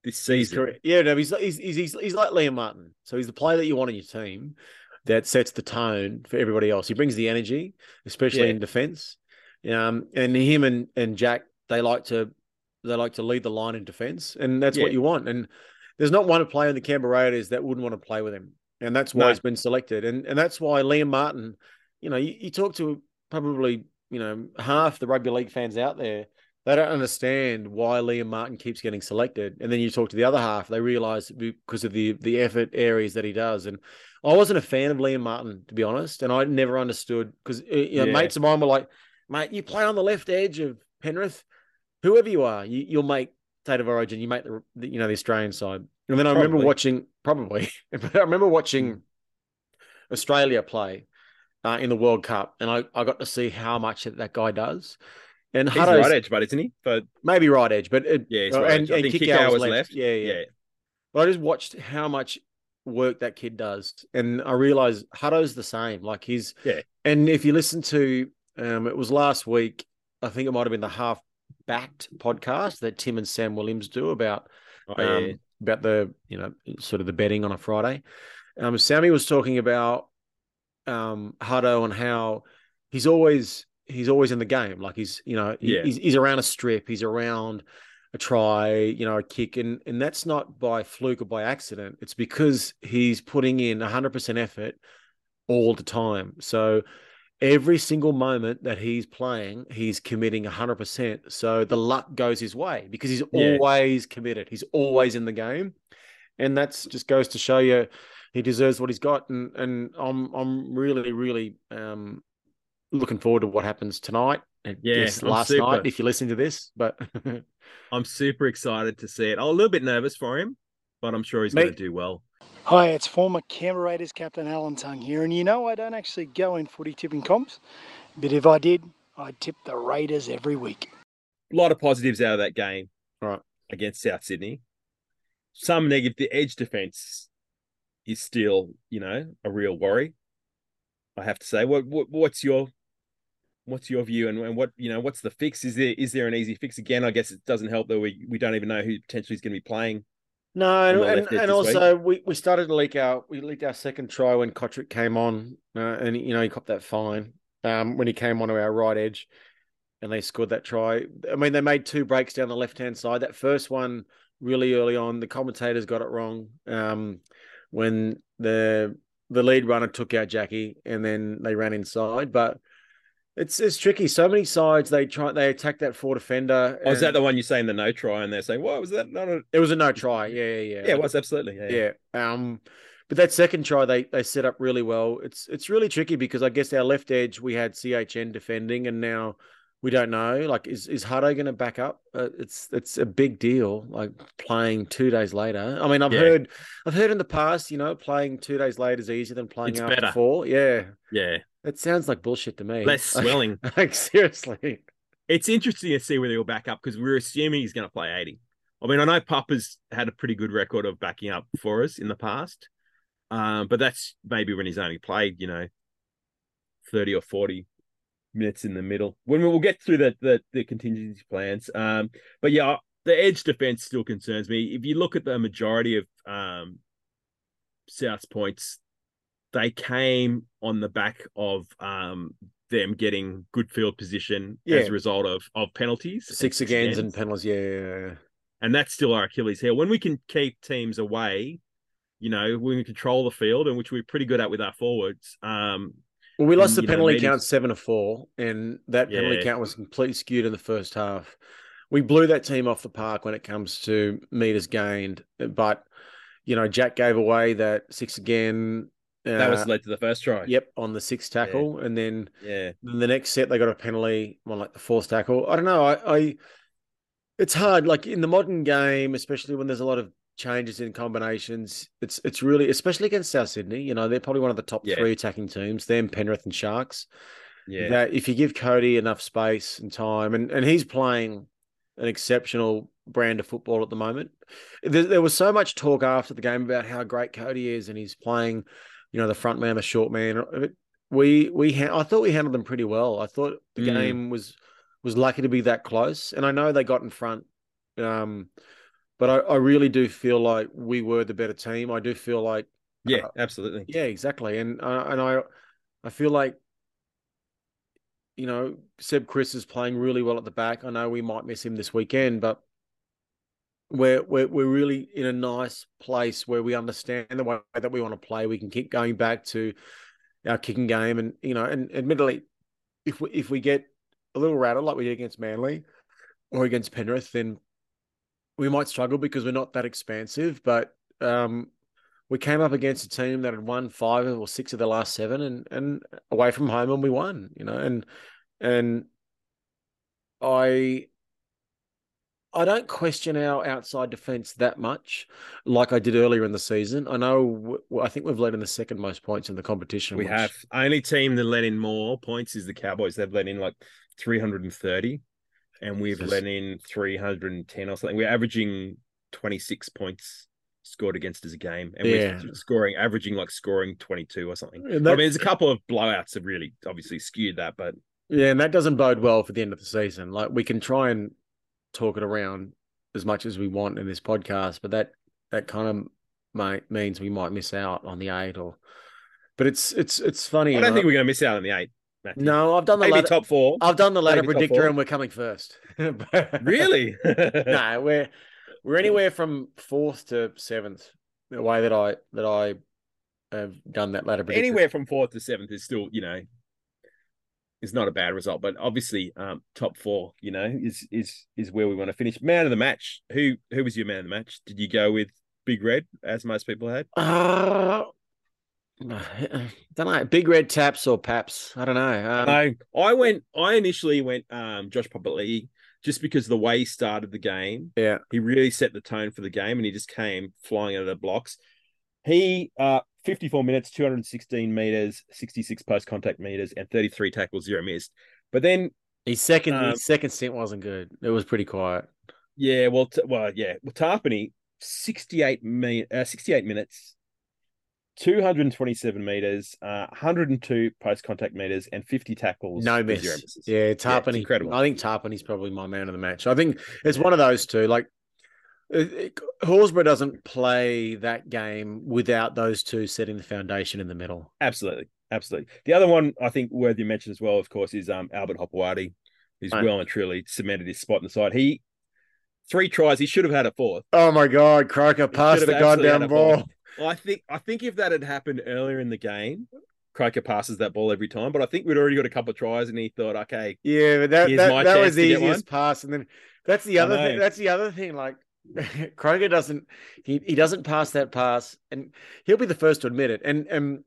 this season. Yeah, no, he's, he's he's he's he's like Liam Martin. So he's the player that you want on your team that sets the tone for everybody else. He brings the energy, especially Yeah. in defense. Um, and him and and Jack, they like to they like to lead the line in defense, and that's Yeah. what you want. And there's not one player in the Canberra Raiders that wouldn't want to play with him, and that's why No. he's been selected. And and that's why Liam Martin. You know, you, you talk to probably you know half the rugby league fans out there they don't understand why Liam Martin keeps getting selected. And then you talk to the other half, they realize because of the the effort areas that he does. And I wasn't a fan of Liam Martin, to be honest. And I never understood because you know, Yeah. mates of mine were like, mate, you play on the left edge of Penrith, whoever you are, you, you'll make state of origin, you make the, you know the Australian side. And then I remember Probably. watching probably, but I remember watching Australia play uh, in the World Cup, and I, I got to see how much that, that guy does. And He's Hutto's- right edge, but isn't he? But maybe right edge, but it, yeah, oh, right and, edge. And kick Kikau out was left. left. Yeah, yeah, yeah. But I just watched how much work that kid does, and I realized Hutto's the same. Like he's Yeah. And if you listen to, um, it was last week. I think it might have been the half backed podcast that Tim and Sam Williams do about Oh, um, about the you know sort of the betting on a Friday. Um, Sammy was talking about um, Hutto and how he's always he's always in the game. Like he's you know he- Yeah. he's he's around a strip, he's around a try, you know, a kick, and and that's not by fluke or by accident. It's because he's putting in hundred percent effort all the time. So every single moment that he's playing, he's committing 100%. So the luck goes his way because he's Yeah. always committed. He's always in the game. And that's just goes to show you he deserves what he's got. And and I'm I'm really, really um looking forward to what happens tonight. And Yeah, yes, last super. night, if you're listening to this. But I'm super excited to see it. I'm a little bit nervous for him, but I'm sure he's Me- going to do well. Hi, it's former Canberra Raiders captain Alan Tongue here, and you know I don't actually go in footy tipping comps, but if I did, I'd tip the Raiders every week. A lot of positives out of that game, Right. against South Sydney. Some negative. The edge defense is still, you know, a real worry. I have to say. What, what what's your what's your view and, and what you know what's the fix? Is there is there an easy fix? Again, I guess it doesn't help that we we don't even know who potentially is going to be playing. No, and, and, and week. also we, we started to leak out. We leaked our second try when Cotric came on, uh, and you know he copped that fine um, when he came onto our right edge, and they scored that try. I mean, they made two breaks down the left hand side. That first one really early on, the commentators got it wrong um, when the the lead runner took out Jackie, and then they ran inside, but. It's it's tricky. So many sides they try they attack that four defender. Oh, is that the one you say in the no try? And they're saying, "What was that?" Not a... It was a no try. Yeah, yeah, yeah. Yeah, it was absolutely. Yeah, Yeah. Um, but that second try they they set up really well. It's it's really tricky because I guess our left edge we had CHN defending, and now we don't know. Like, is is Hutto going to back up? Uh, it's it's a big deal. Like playing two days later. I mean, I've Yeah. heard I've heard in the past, you know, playing two days later is easier than playing It's after better. four. Yeah, yeah. it sounds like bullshit to me. Less swelling. like seriously. it's interesting to see whether he'll back up because we're assuming he's going to play 80. I mean, I know Papa's had a pretty good record of backing up for us in the past, um, but that's maybe when he's only played, you know, 30 or 40 minutes in the middle. When we'll get through the, the, the contingency plans. Um, but yeah, the edge defense still concerns me. If you look at the majority of um, South's points, they came on the back of um, them getting good field position Yeah. as a result of of penalties, Six and agains and penalties. Yeah, and that's still our Achilles heel. When we can keep teams away, you know, when we control the field, and which we're pretty good at with our forwards. Um, Well, we lost the you know, penalty count seven to four, and that penalty Yeah. count was completely skewed in the first half. We blew that team off the park when it comes to meters gained, but you know, Jack gave away that six again. that was uh, led to the first try. yep on the sixth tackle, and then Yeah. the next set they got a penalty on like the fourth tackle. I don't know. I, I it's hard. Like in the modern game, especially when there's a lot of changes in combinations, it's it's really especially against South Sydney. You know, they're probably one of the top Yeah. three attacking teams. Them, Penrith, and Sharks. Yeah. That if you give Cody enough space and time, and and he's playing an exceptional brand of football at the moment. There, there was so much talk after the game about how great Cody is, and he's playing, you know, the front man, the short man. We we ha- I thought we handled them pretty well. I thought the Mm. game was was lucky to be that close, and I know they got in front. Um, but I, I really do feel like we were the better team. I do feel like yeah, absolutely. yeah, exactly. And uh, and I I feel like you know Seb Kris is playing really well at the back. I know we might miss him this weekend, but we're we're we're really in a nice place where we understand the way that we want to play. We can keep going back to our kicking game, and you know, and admittedly, if we if we get a little rattled like we did against Manly or against Penrith, then we might struggle because we're not that expansive. But um, we came up against a team that had won five or six of the last seven, and and away from home, and we won. You know, and and I I don't question our outside defense that much, like I did earlier in the season. I know I think we've led in the second most points in the competition. We which- have only team that let in more points is the Cowboys. They've let in like 330, and we've Just- let in 310 or something. We're averaging 26 points scored against us a game, and Yeah. we're scoring, averaging like scoring 22 or something. And I mean, there's a couple of blowouts that really obviously skewed that, but Yeah, and that doesn't bode well for the end of the season. Like we can try and talk it around as much as we want in this podcast, but that that kind of might means we might miss out on the eight or. But it's it's it's funny. I don't think we're going to miss out on the eight. Matthew. No, I've done the maybe ladder, top four. I've done the ladder maybe predictor, and we're coming first. Really? no, we're we're anywhere from fourth to seventh. The way that I that I have done that ladder predictor. Anywhere from fourth to seventh is still, you know, is not a bad result. But obviously, um, top four, you know, is is is where we want to finish. Man of the match. Who who was your man of the match? Did you go with Big Red, as most people had? Uh, don't know. Big red taps or paps. I don't know. Um, No, I went. I initially went um, Josh Papali'i just because of the way he started the game. Yeah. he really set the tone for the game, and he just came flying out of the blocks. He uh, 54 minutes, 216 meters, 66 post contact meters, and 33 tackles, zero missed. But then, His second Um, his second stint wasn't good. It was pretty quiet. yeah, well, t- well, yeah, well, Tapine 68 mi- uh, 68 minutes. 227 meters, uh, 102 post contact meters, and 50 tackles. No miss. Yeah, Tapine. incredible. I think Tapine's probably my man of the match. I think it's one of those two. Like it- it- Horsburgh doesn't play that game without those two setting the foundation in the middle. Absolutely, absolutely. The other one I think worthy mention as well, of course, is um Albert Hopoate, who's Right. well and truly cemented his spot in the side. He three tries, he should have had a fourth. Oh my God, Croker passed the goddamn had a fourth. ball. I think I think if that had happened earlier in the game, Croker passes that ball every time. But I think we'd already got a couple of tries, and he thought, okay, Yeah, but that, that, my that was the easiest pass, and then that's the other thing. That's the other thing. Like Croker doesn't he he doesn't pass that pass, and he'll be the first to admit it. And and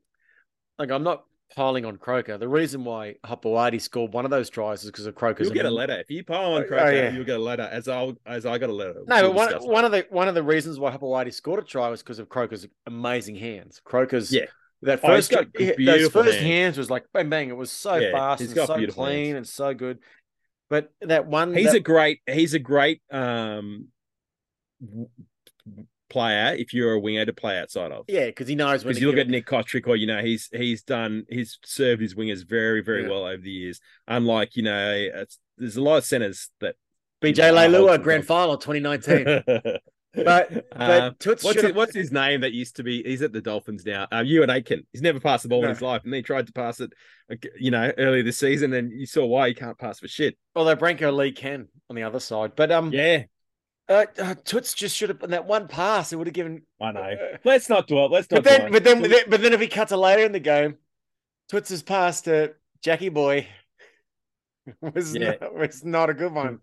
like I'm not piling on Croker. The reason why Hopoate scored one of those tries is because of Croker's. you'll get a letter if you pile on Oh, Croker. yeah. You'll get a letter, as I as I got a letter. No, We'll but one, one of the one of the reasons why Hopoate scored a try was because of Croker's amazing hands. Croker's Yeah. That Oh, first, got those first hands. hands. was like bang bang. It was so Yeah, fast and so clean hands. and so good. But that one, He's that- a great he's a great um player if you're a winger to play outside of. yeah, because he knows when Because you look at Nick Cotric, or you know, he's he's done he's served his wingers very very Yeah. well over the years. Unlike you know, it's, there's a lot of centers that. BJ Yeah, Leilua grand final 2019. but but Um, Toots what's his, what's his name that used to be? He's at the Dolphins now. Um, Euan Aitken. He's never passed the ball No. in his life, and he tried to pass it, you know, earlier this season, and you saw why he can't pass for shit. although Brenko Lee can on the other side. But um, Yeah, Uh, uh, Toots just should have in that one pass. It would have given. I know. Let's not dwell. Let's not. But then, dwell. but then, but then, but then, if he cuts it later in the game, Toots' pass to Jackie Boy was Yeah. not, was not a good one.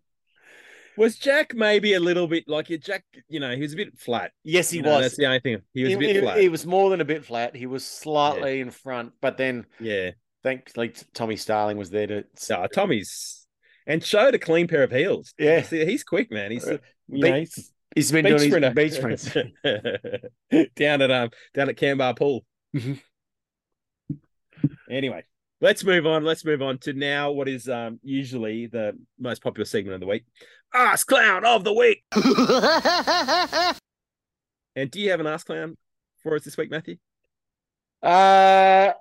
was Jack maybe a little bit like Jack? You know, he was a bit flat. Yes, he You know, was. That's the only thing. He was he, a bit he- flat. he was more than a bit flat. He was slightly in front, but then yeah. thankfully Tommy Starling was there to. So Tommy's and showed a clean pair of heels. Yeah. See, he's quick, man. He's you Beat- know, he's He's been beach doing beach sprints. down at um down at Kambah Pool. Anyway, let's move on. Let's move on to now what is um usually the most popular segment of the week. Ask Clown of the Week. And do you have an Ask Clown for us this week, Matthew? Uh,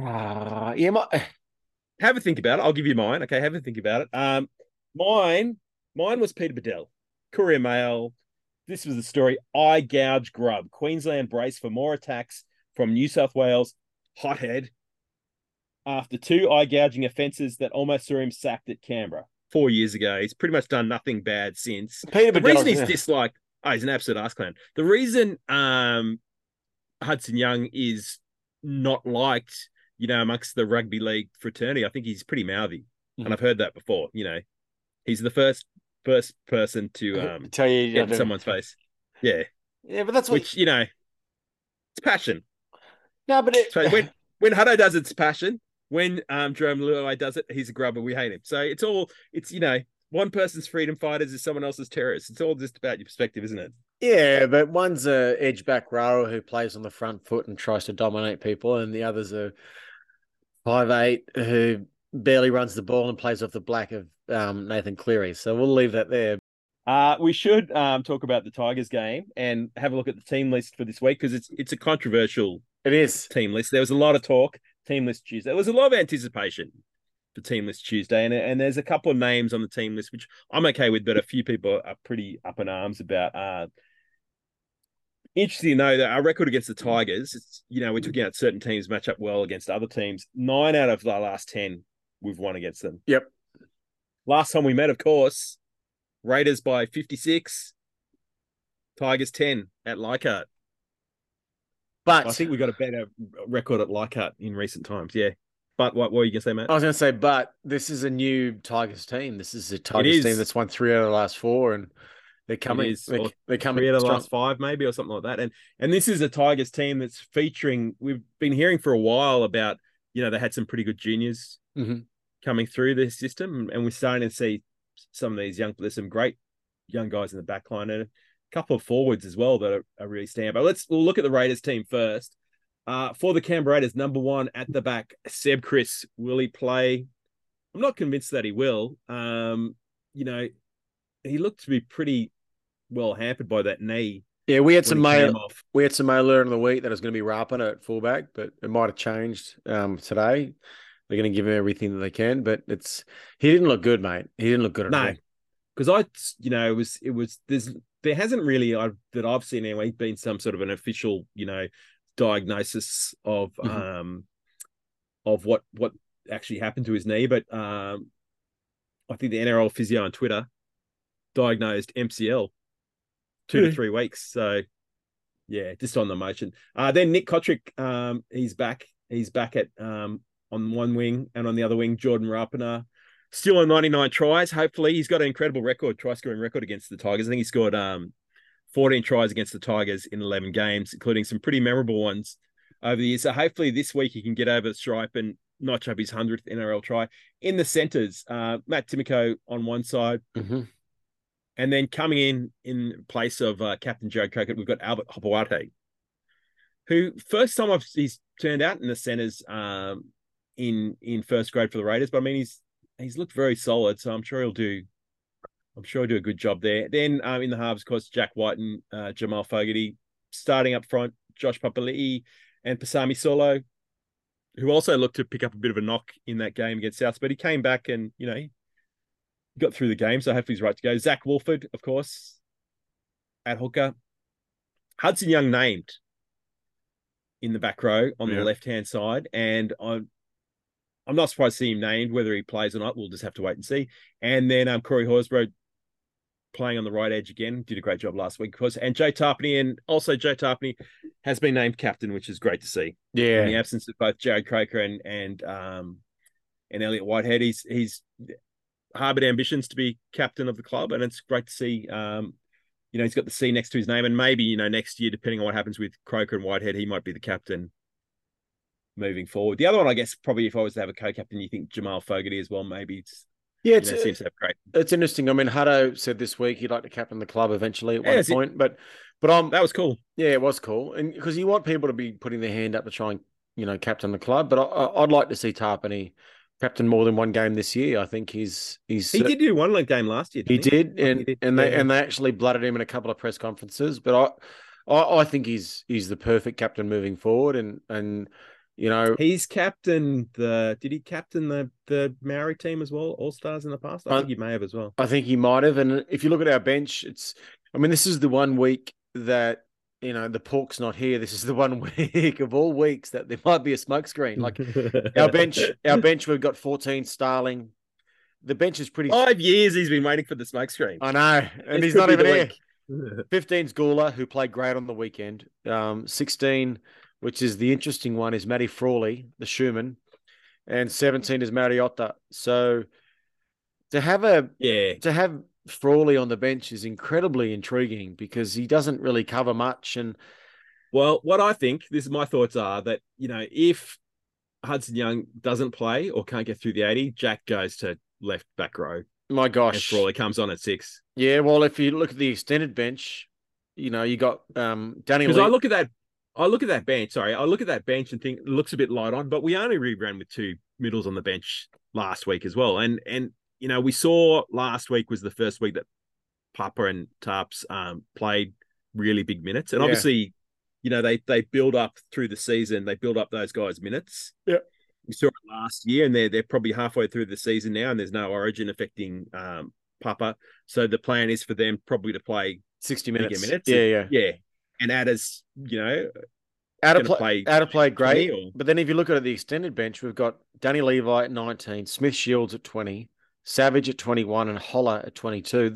uh, yeah, my, Have a think about it. I'll give you mine. Okay, have a think about it. Um, mine, mine was Peter Badel, Courier Mail. This was the story. Eye gouge grub. Queensland brace for more attacks from New South Wales. Hothead. After two eye gouging offences that almost saw him sacked at Canberra four years ago, he's pretty much done nothing bad since. Peter The reason he's disliked, oh, he's an absolute ass clown. The reason um Hudson Young is not liked, you know, amongst the rugby league fraternity, I think he's pretty mouthy, Mhm. and I've heard that before. You know, he's the first first person to um tell you, get in someone's face. Yeah, yeah, but that's what. which you know, it's passion. no, but it, So when when Hutto does it, it's passion. When um Jarome Luai does it, he's a grubber. We hate him. So it's all it's you know, one person's freedom fighters is someone else's terrorists. It's all just about your perspective, isn't it? Yeah, but one's a edge back rower who plays on the front foot and tries to dominate people, and the other's a five eight who barely runs the ball and plays off the black of um, Nathan Cleary. So we'll leave that there. Uh, we should um, talk about the Tigers game and have a look at the team list for this week because it's it's a controversial It is. team list. There was a lot of talk. Team list Tuesday. There was a lot of anticipation for team list Tuesday, and and there's a couple of names on the team list which I'm okay with, but a few people are pretty up in arms about. Uh, interesting to know that our record against the Tigers, it's you know we're talking about certain teams match up well against other teams. Nine out of the last ten we've won against them. Yep. Last time we met, of course, Raiders by 56, Tigers 10 at Leichhardt. But I think we got a better record at Leichhardt in recent times. Yeah. But what, what were you going to say, Matt? I was going to say, but this is a new Tigers team. This is a Tigers is. team that's won three out of the last four, and they're coming. is. They're, they're coming. Three out of the last five, maybe, or something like that. And and this is a Tigers team that's featuring. We've been hearing for a while about, you know, they had some pretty good juniors Mhm. Coming through the system, and we're starting to see some of these young. There's some great young guys in the back line and a couple of forwards as well that are, are really stand. But let's we'll look at the Raiders team first. Uh, for the Canberra Raiders, number one at the back, Seb Kris. Will he play? I'm not convinced that he will. Um, you know, he looked to be pretty well hampered by that knee. Yeah, we had some mail. off. We had some mail earlier in the week that was going to be Rapana at fullback, but it might have changed um, today. They're going to give him everything that they can, but it's he didn't look good, mate. He didn't look good at No, all. because I, you know, it was it was there's there hasn't really I, that I've seen anyway been some sort of an official, you know, diagnosis of Mhm. um of what what actually happened to his knee, but um I think the NRL physio on Twitter diagnosed MCL two to three weeks. So yeah, just on the motion. Uh then Nick Cotric, um, he's back. He's back at um on one wing and on the other wing, Jordan Rapana. Still on 99 tries. Hopefully, he's got an incredible record, try scoring record against the Tigers. I think he scored um 14 tries against the Tigers in 11 games, including some pretty memorable ones over the years. So hopefully this week he can get over the stripe and notch up his 100th NRL try. In the centres, uh, Matt Timoko on one side, Mhm. and then coming in in place of uh, Captain Jarrod Croker, we've got Albert Hopoate, who first time I've he's turned out in the centres um, in in first grade for the Raiders, but I mean he's he's looked very solid, so I'm sure he'll do. I'm sure he'll do a good job there. Then um, in the halves, of course, Jack Wighton and uh, Jamal Fogarty starting up front, Josh Papali'i and Pasami Saulo, who also looked to pick up a bit of a knock in that game against South, but he came back and you know he got through the game, so hopefully he's right to go. Zac Woolford, of course, at hooker. Hudson Young named in the back row on the left hand side, and I'm I'm not surprised to see him named. Whether he plays or not, we'll just have to wait and see. And then um, Corey Horsburgh playing on the right edge again. Did a great job last week, of course. And Joe Tapine, and also Joe Tapine has been named captain, which is great to see. Yeah, In the absence of both Jarrod Croker and and um and Elliot Whitehead, he's he's harbored ambitions to be captain of the club, and it's great to see. Um, you know, he's got the C next to his name, and maybe you know next year, depending on what happens with Croker and Whitehead, he might be the captain moving forward. The other one, I guess, probably if I was to have a co-captain, you think Jamal Fogarty as well. Maybe it's yeah. you It's, know, seems to have great. it's interesting. I mean, Hutto said this week he'd like to captain the club eventually at Yeah, one is it- point, but but I'm That was cool. Yeah, it was cool, and because you want people to be putting their hand up to try and you know captain the club, but I, I'd like to see Tapine captain more than one game this year. I think he's he's He did do one like game last year. he Didn't did, oh, and He did, and they yeah. and they actually blooded him in a couple of press conferences. But I, I I think he's he's the perfect captain moving forward, and and you know He's captain the. Did he captain the the Maori team as well? All stars in the past. I Uh, think he may have as well. I think he might have. And if you look at our bench, it's I mean this is the one week that. You know the pork's not here. This is the one week of all weeks that there might be a smokescreen. Like our bench, our bench, we've got 14 Starling. The bench is pretty. Five years he's been waiting for the smoke screen. I know, and This he's not even here. week. 15's Guler, who played great on the weekend. Um, 16, which is the interesting one, is Matty Frawley, the shoeman, and 17 is Mariota. So to have a yeah, to have Frawley on the bench is incredibly intriguing because he doesn't really cover much, and Well, what I think, this is my thoughts are that, you know, if Hudson Young doesn't play or can't get through the 80, Jack goes to left back row. my And gosh, Frawley comes on at six. yeah. Well, if you look at the extended bench, you know you got um, Danny. Because I look at that, I look at that bench, sorry, I look at that bench and think it looks a bit light on, but we only reran with two middles on the bench last week as well. And and you know, we saw last week was the first week that Papa and Tarps um played really big minutes. And Yeah. obviously, you know, they they build up through the season, they build up those guys' minutes. Yeah. We saw it last year, and they're they're probably halfway through the season now, and there's no origin affecting um Papa. So the plan is for them probably to play 60 bigger minutes. minutes. Yeah, yeah. Yeah. And add as, you know, Out of play, of play, great. or- But then if you look at the extended bench, we've got Danny Levi at 19, Smith Shields at 20, Savage at 21, and Holler at 22.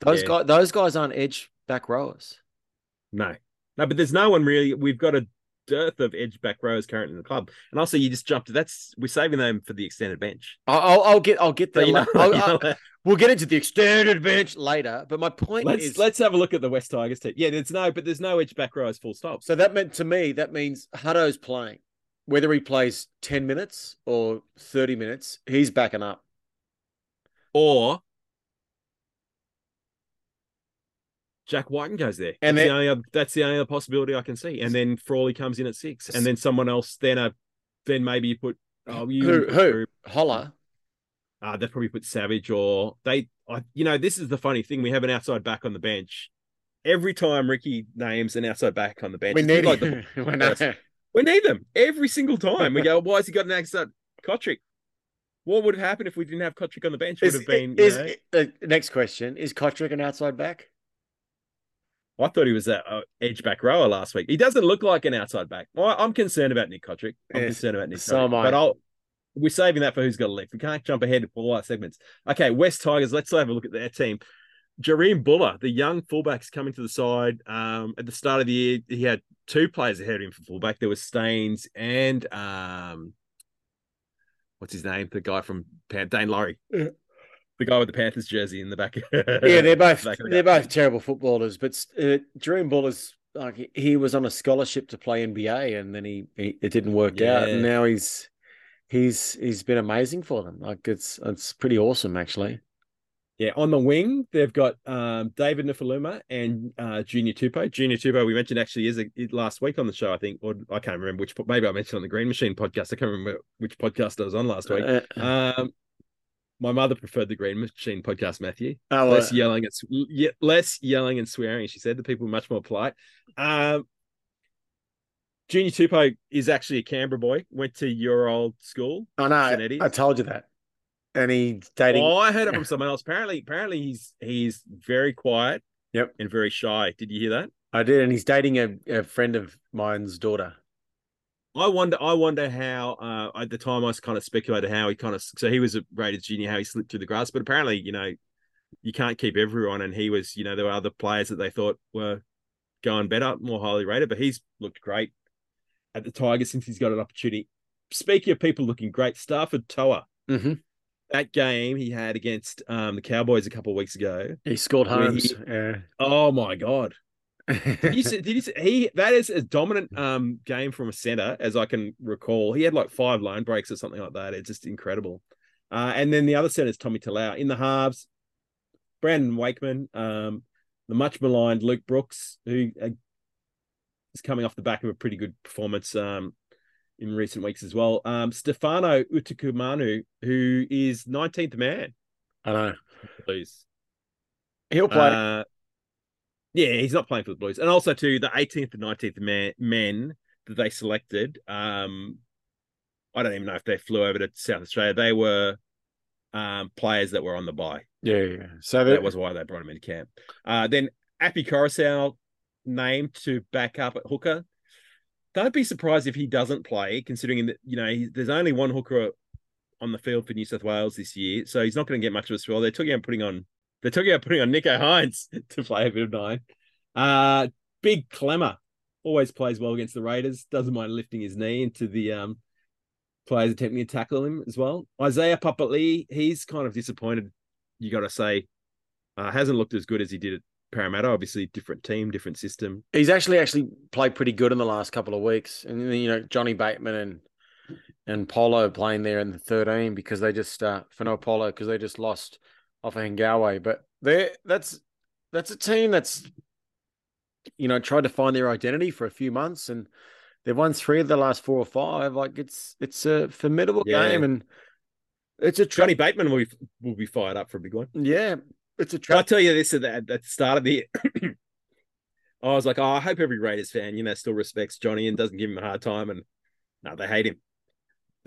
Those Yeah. guys, those guys aren't edge back rowers. No, no, but there's no one really. We've got a dearth of edge back rows currently in the club, and also you just jumped that's we're saving them for the extended bench. I'll, I'll, get, I'll get So, there. you know, I'll- I'll- we'll get into the extended bench later. But my point let's is, let's have a look at the West Tigers team. Yeah, there's no, but there's no edge back rows full stop. so that meant to me that means Hutto's playing, whether he plays 10 minutes or 30 minutes, he's backing up. or Jack Wighton goes there, And that's, then- the only other, that's the only other possibility I can see. And then Frawley comes in at six, and then someone else. Then a, then maybe you put oh you Who, who? Holler. Uh, they probably put Savage or they, I, you know, this is the funny thing. We have an outside back on the bench. Every time Ricky names an outside back on the bench, We need like the- We we need them every single time. We go, why has he got an outside Cotric? What would have happened if we didn't have Cotric on the bench? Would Is, have been. you is, uh, next question is Cotric an outside back? I thought he was a edge back rower last week. He doesn't look like an outside back. I, I'm concerned about Nick Cotric. I'm Yes, concerned about Nick. so Cotric. am I. But I'll. We're saving that for who's got a leave. We can't jump ahead of all our segments. Okay, West Tigers. Let's have a look at their team. Jahream Bula, the young fullback's coming to the side. Um, at the start of the year, he had two players ahead of him for fullback. There was Staines and um, what's his name? The guy from Daine Laurie, Yeah. The guy with the Panthers jersey in the back. Yeah, they're both the they're both terrible footballers. But uh, Jahream Bula's like he- was on a scholarship to play NBA, and then he, he it didn't work out, and now he's he's he's been amazing for them. Like it's it's pretty awesome actually. Yeah, on the wing, they've got um, David Nofoaluma and uh, Junior Tupou. Junior Tupou, we mentioned actually is a, it- last week on the show, I think, or I can't remember which. Maybe I mentioned on the Green Machine podcast. I can't remember which podcast I was on last week. Uh, Um, my mother preferred the Green Machine podcast, Matthew. oh, less uh, yelling and less yelling and swearing. She said the people were much more polite. Um, Junior Tupou is actually a Canberra boy. Went to your old school. I know. St. I told you that. And he's dating. Oh, I heard it from someone else. Apparently, apparently he's he's very quiet. Yep. And very shy. Did you hear that? I did, and he's dating a, a friend of mine's daughter. I wonder. I wonder how. Uh, at the time, I was kind of speculated how he kind of. So he was a rated junior, how he slipped through the grass. But apparently, you know, you can't keep everyone. And he was, you know, there were other players that they thought were going better, more highly rated, but he's looked great at the Tigers since he's got an opportunity. Speaking of people looking great, Starford To'a, Mm-hmm. that game he had against um, the Cowboys a couple of weeks ago. He scored he- Yeah. Oh my god! Did you see, did you see, he that is as dominant um game from a center as I can recall. He had like five line breaks or something like that. It's just incredible. Uh, and then the other center is Tommy Talau in the halves. Brandon Wakeham, um, the much maligned Luke Brooks, who uh, is coming off the back of a pretty good performance um in recent weeks as well. Um, Stefano Utoikamanu, who is 19th man, I know. please. He'll play. Uh, yeah, he's not playing for the Blues, and also to the 18th and 19th man, men that they selected. Um, I don't even know if they flew over to South Australia. They were um, players that were on the bye. yeah, yeah. So That that was why they brought him into camp. Uh, then Api Koroisau named to back up at hooker. Don't be surprised if he doesn't play, considering that you know he, there's only one hooker on the field for New South Wales this year, so he's not going to get much of a spell. They're talking about putting on they're talking about putting on Nicho Hynes to play a bit of nine. Uh, Big Klemmer always plays well against the Raiders. Doesn't mind lifting his knee into the um, players attempting to tackle him as well. Isaiah Papali'i, he's kind of disappointed. You got to say, uh, hasn't looked as good as he did at Parramatta. Obviously, different team, different system. he's actually actually played pretty good in the last couple of weeks, and you know Johnny Bateman and and Polo playing there in the thirteen because they just uh, for no Polo because they just lost off of Hengawe, but they that's that's a team that's you know tried to find their identity for a few months and they've won three of the last four or five. Like it's it's a formidable Yeah. game and it's a tra- Johnny Bateman will be, will be fired up for a big one. yeah it's a I trap. tell you this at the, at the start of the. I was like, oh, I hope every Raiders fan, you know, still respects Johnny and doesn't give him a hard time. And no, they hate him.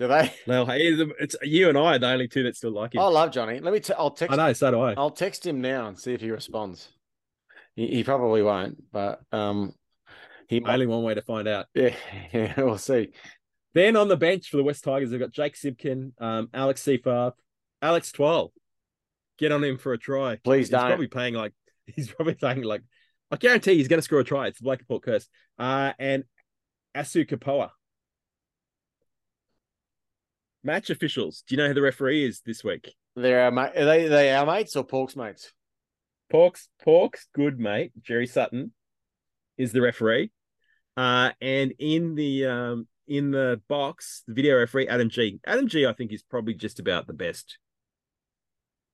Do they? Him. It's you and I are the only two that still like him. I love Johnny. Let me. T- I'll text. I know, so do I. I'll text him now and see if he responds. He, he probably won't, but um, he might. Only one way to find out. Yeah, yeah, we'll see. Then on the bench for the West Tigers, they've got Jake Simpkin, um, Alex Seyfarth, Alex Twal. Get on him for a try. Please He's don't. probably paying like he's probably paying like I guarantee he's going to score a try. It's the Blake and Pork curse. Uh, and Asu Kepaoa. Match officials. Do you know who the referee is this week? They're our are they they our mates or Pork's mates? Pork's Pork's good mate Jerry Sutton is the referee, uh, and in the um in the box, the video referee Adam Gee Adam Gee I think is probably just about the best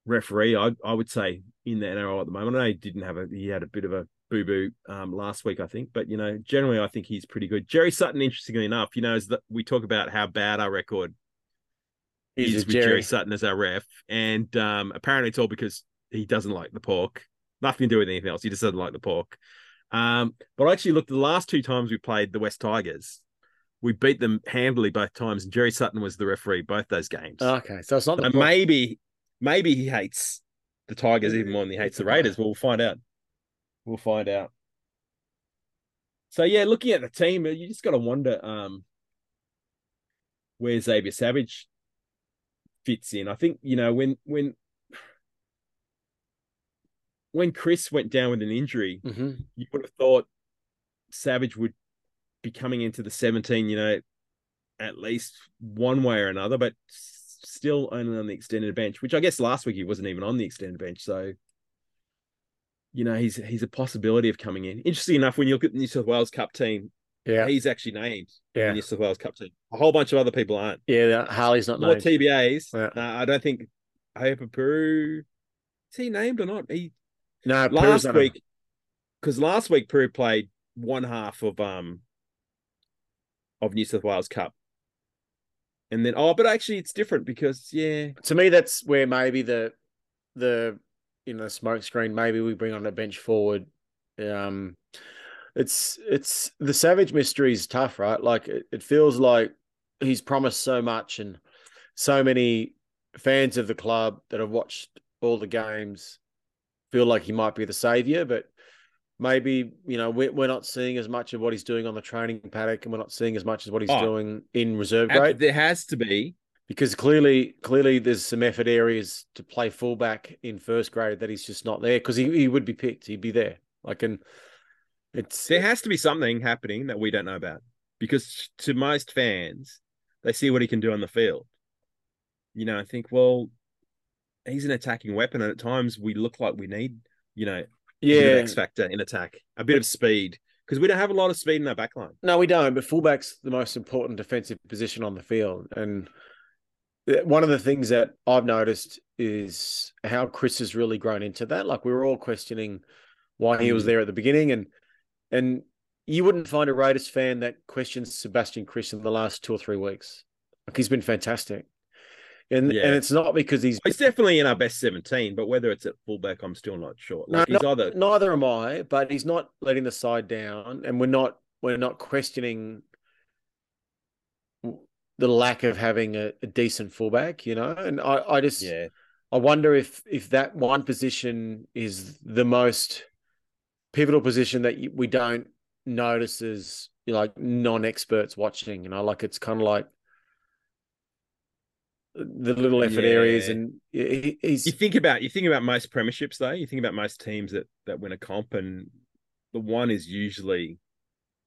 referee I I would say in the NRL at the moment. I know he didn't have a he had a bit of a boo boo um last week I think, but you know generally I think he's pretty good. Jerry Sutton, interestingly enough, you know, is that we talk about how bad our record He's is with Jerry. Jerry. Sutton as our ref, and um, apparently it's all because he doesn't like the pork. Nothing to do with anything else. He just doesn't like the pork. Um, but I actually looked the last two times we played the West Tigers, we beat them handily both times, and Jerry Sutton was the referee both those games. Okay, so it's not the maybe, maybe he hates the Tigers even more than he hates the Raiders. But we'll find out. We'll find out. So yeah, looking at the team, you just got to wonder um, where Xavier Savage fits in. I think you know when when when Kris went down with an injury, Mhm. you would have thought Savage would be coming into the 17, you know, at least one way or another, but still only on the extended bench, which I guess last week he wasn't even on the extended bench. So, you know, he's he's a possibility of coming in. Interesting enough, when you look at the New South Wales Cup team, Yeah, he's actually named in yeah, the New South Wales Cup team. A whole bunch of other people aren't. yeah. Harley's not More named. TBAs. Yeah. I don't think I hope Peru is he named or not? He no, last not week because last week Peru played one half of um of New South Wales Cup. And then oh, but actually it's different because yeah, to me, that's where maybe the the you know smoke screen. Maybe we bring on a bench forward. Um, it's it's the Savage mystery is tough, right? Like it, it feels like he's promised so much, and so many fans of the club that have watched all the games feel like he might be the savior, but maybe you know we're, we're not seeing as much of what he's doing on the training paddock, and we're not seeing as much as what he's Oh. doing in reserve grade. there has to be because clearly, clearly, there's some effort areas to play fullback in first grade that he's just not there because he, he would be picked. He'd be there. Like, and it's There has to be something happening that we don't know about because to most fans, they see what he can do on the field. You know, I think, well, he's an attacking weapon, and at times we look like we need, you know, a bit of yeah. X factor in attack, a bit of speed because we don't have a lot of speed in our back line. No, we don't. But fullback's the most important defensive position on the field, and one of the things that I've noticed is how Kris has really grown into that. Like we were all questioning why he was mm. there at the beginning, and and you wouldn't find a Raiders fan that questions Sebastian Kris in the last two or three weeks. Like he's been fantastic, and Yeah. and it's not because he's He's definitely in our best 17, but whether it's at fullback, I'm still not sure. No, he's no, either neither am I, but he's not letting the side down, and we're not we're not questioning the lack of having a, a decent fullback, you know. And I, I just yeah. I wonder if if that one position is the most pivotal position that we don't notice as you know, like non-experts watching. You know, like it's kind of like the little effort areas, and he's You think about you think about most premierships though. You think about most teams that that win a comp, and the one is usually,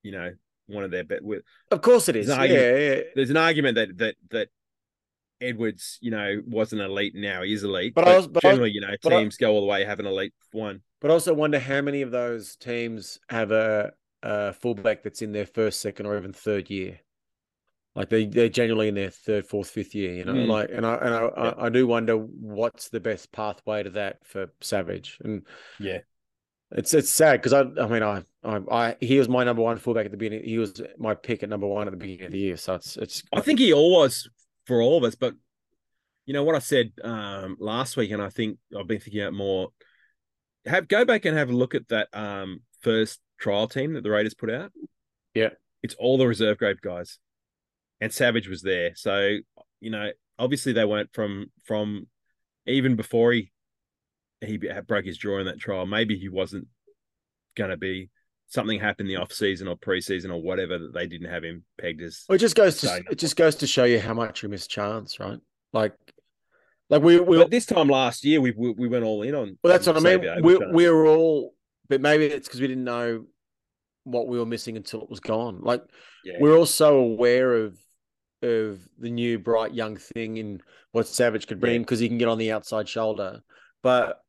you know, one of their bet with. of course it is. There's Yeah, an argument- yeah. There's an argument that that that Edwards, you know, wasn't elite. Now he's elite, But but, I was- but I was- generally, you know, but I- teams go all the way have an elite one. But also wonder how many of those teams have a, a fullback that's in their first, second, or even third year. Like they they're generally in their third, fourth, fifth year, you know. Mm. Like, and I and I, I I do wonder what's the best pathway to that for Savage, and Yeah, it's it's sad because I I mean I, I I he was my number one fullback at the beginning. He was my pick at number one at the beginning of the year. So it's it's I think he always for all of us, but you know what I said um, last week, and I think I've been thinking about more. Have go back and have a look at that um, first trial team that the Raiders put out. Yeah. it's all the reserve grade guys, and Savage was there. So you know, obviously they weren't from from even before he he broke his jaw in that trial. Maybe he wasn't going to be. Something happened in the off season or preseason or whatever that they didn't have him pegged as. Well, it just goes to it just goes to show you how much we miss Charnze, right? Like, like we we But this time last year, we we, we went all in on. Well, that's what I mean. We we were all, but maybe it's because we didn't know what we were missing until it was gone. Like Yeah. we're all so aware of of the new bright young thing in what Savage could bring Yeah. because he can get on the outside shoulder, but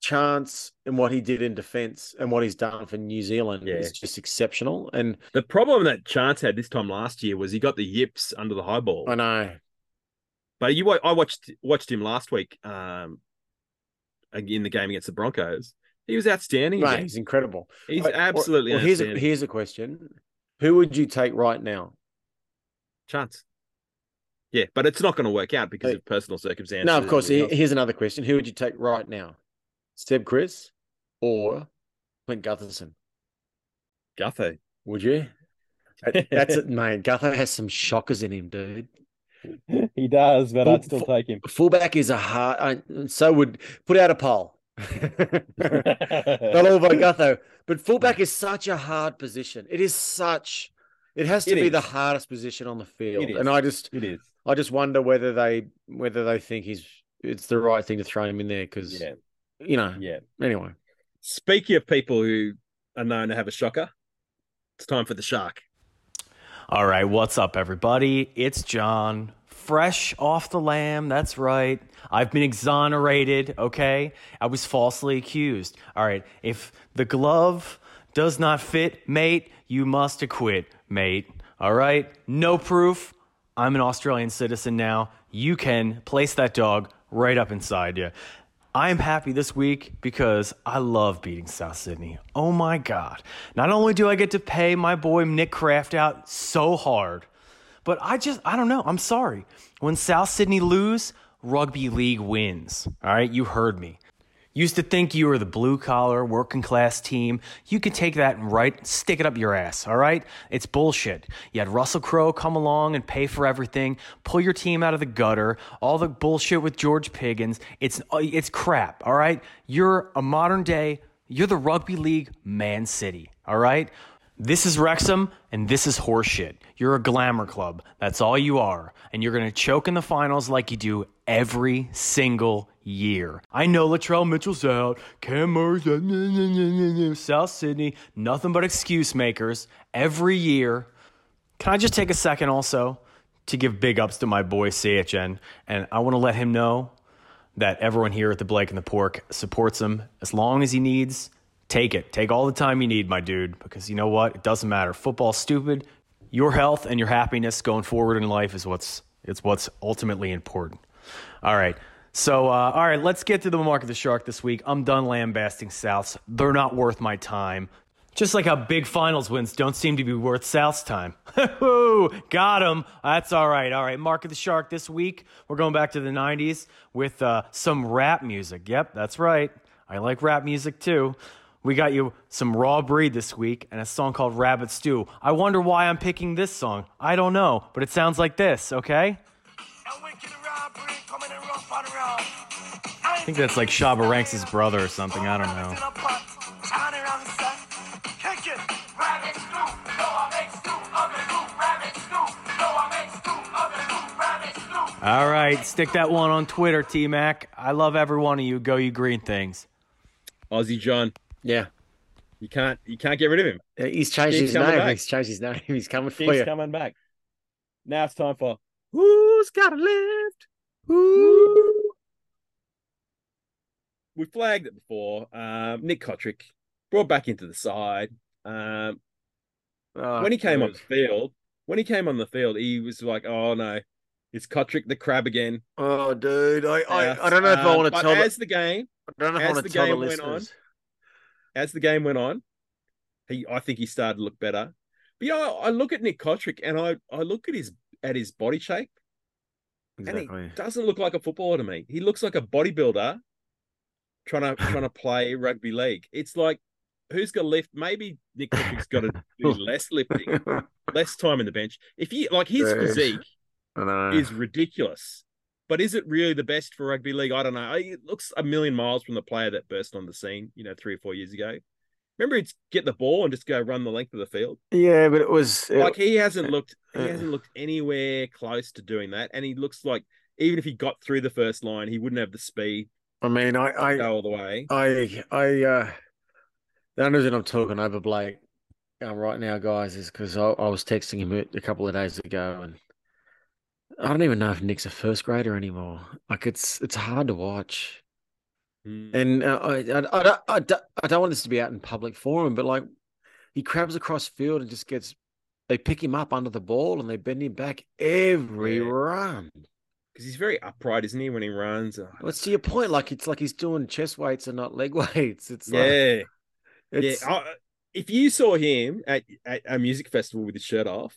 Charnze and what he did in defense and what he's done for New Zealand Yeah. is just exceptional. And the problem that Charnze had this time last year was he got the yips under the high ball. I know But you, I watched watched him last week, um, in the game against the Broncos. He was outstanding. mate, he's incredible. He's Right, absolutely well, here's a, here's a question: Who would you take right now? Charnze. Yeah, but it's not going to work out because Hey. of personal circumstances. No, of course. everything Here- else. Here's another question: Who would you take right now? Seb Kris or Clint Gutherson? Gutho. Would you? That's it, mate. Gutho has some shockers in him, dude. He does, but Full- I'd still take him. Fullback is a hard. I, so would put out a poll. Not all by Gutho, but fullback is such a hard position. It is such. It has to It be the hardest position on the field, It and. I just, It is. I just wonder whether they, whether they think he's, it's the right thing to throw him in there because, Yeah, you know. yeah. Anyway, Speaking of people who are known to have a shocker, it's time for the shark. All right, what's up, everybody? It's John, fresh off the lamb. That's right. I've been exonerated, okay? I was falsely accused. All right, if the glove does not fit, mate, you must acquit, mate. All right? No proof. I'm an Australian citizen now. You can place that dog right up inside you. I am happy this week because I love beating South Sydney. Oh my God. Not only do I get to pay my boy Nick Kraft out so hard, but I just, I don't know. I'm sorry. When South Sydney lose, rugby league wins. All right. You heard me. Used to think you were the blue collar, working class team. You could take that and right, stick it up your ass, all right? It's bullshit. You had Russell Crowe come along and pay for everything, pull your team out of the gutter, all the bullshit with George Piggins. It's uh, it's crap, all right? You're a modern day, you're the rugby league Man City, all right? This is Wrexham, and this is horseshit. You're a glamour club. That's all you are. And you're going to choke in the finals like you do every single year. I know Latrell Mitchell's out, Cam Murray's out, South Sydney, nothing but excuse makers every year. Can I just take a second also to give big ups to my boy CHN? And I want to let him know that everyone here at the Blake and the Pork supports him as long as he needs. Take it. Take all the time you need, my dude, because you know what? It doesn't matter. Football's stupid. Your health and your happiness going forward in life is what's it's what's ultimately important. All right. So, uh, all right, let's get to the mark of the shark this week. I'm done lambasting Souths. They're not worth my time. Just like how big finals wins don't seem to be worth South's time. Got him. That's all right. All right. Mark of the Shark this week. We're going back to the 90s with uh, some rap music. Yep, that's right. I like rap music too. We got you some Raw Breed this week and a song called Rabbit Stew. I wonder why I'm picking this song. I don't know, but it sounds like this, okay? I think that's like Shabba Ranks' brother or something, I don't know. All right, stick that one on Twitter, T Mac. I love every one of you. Go, you green things. Aussie John. Yeah. You can't you can't get rid of him. Uh, He's changed Keeps his name. back. He's changed his name. He's coming for you. coming back. Now it's time for Who's Got a Lift? Who? We flagged it before. Um, Nick Cotric brought back into the side. Um, Oh, when he came on the field, when he came on the field, he was like, "Oh no, it's Cotric the crab again." Oh, dude. I, I, Yeah. I don't know if I Um, want to tell the, as the game I don't know if I want to tell the game on, listeners. As the game went on, he I think he started to look better. But you know, I look at Nick Cotric and I I look at his at his body shape and he doesn't look like a footballer to me. He looks like a bodybuilder trying to trying to play rugby league. It's like who's got to lift? Maybe Nick Cotric's got to do less lifting, less time in the bench. If you like his Right. physique is ridiculous. But is it really the best for rugby league? I don't know. It looks a million miles from the player that burst on the scene, you know, three or four years ago. Remember, he'd get the ball and just go run the length of the field. yeah, but it was it- Like he hasn't looked, he uh, hasn't looked anywhere close to doing that. And he looks like even if he got through the first line, he wouldn't have the speed I mean, I, I, go all the way. I, I, uh, the only reason I'm talking over Blake um, right now, guys, is because I, I was texting him a couple of days ago, and I don't even know if Nick's a first grader anymore. Like it's it's hard to watch, Mm. and uh, I, I, I, don't, I, don't, I don't want this to be out in public forum, but like he crabs across field and just gets. They pick him up under the ball and they bend him back every Yeah. run. Because he's very upright, isn't he, when he runs? Oh, What's to your point? Like it's like he's doing chest weights and not leg weights. It's like yeah. it's, yeah. I- if you saw him at, at a music festival with his shirt off,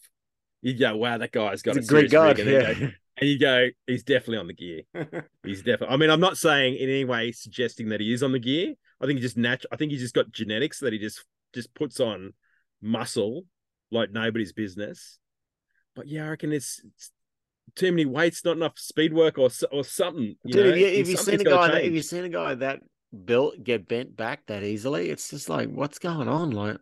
you'd go, wow, that guy's got He's a a great guy. rig," And, Yeah. go, and you go, he's definitely on the gear. He's definitely. I mean, I'm not saying in any way suggesting that he is on the gear. I think he just natural. I think he's just got genetics that he just just puts on muscle like nobody's business. But yeah, I reckon it's, it's too many weights, not enough speed work or or something. You Dude, know? if you if you Something's seen a guy that if change. you seen a guy that built get bent back that easily, it's just like what's going on? Like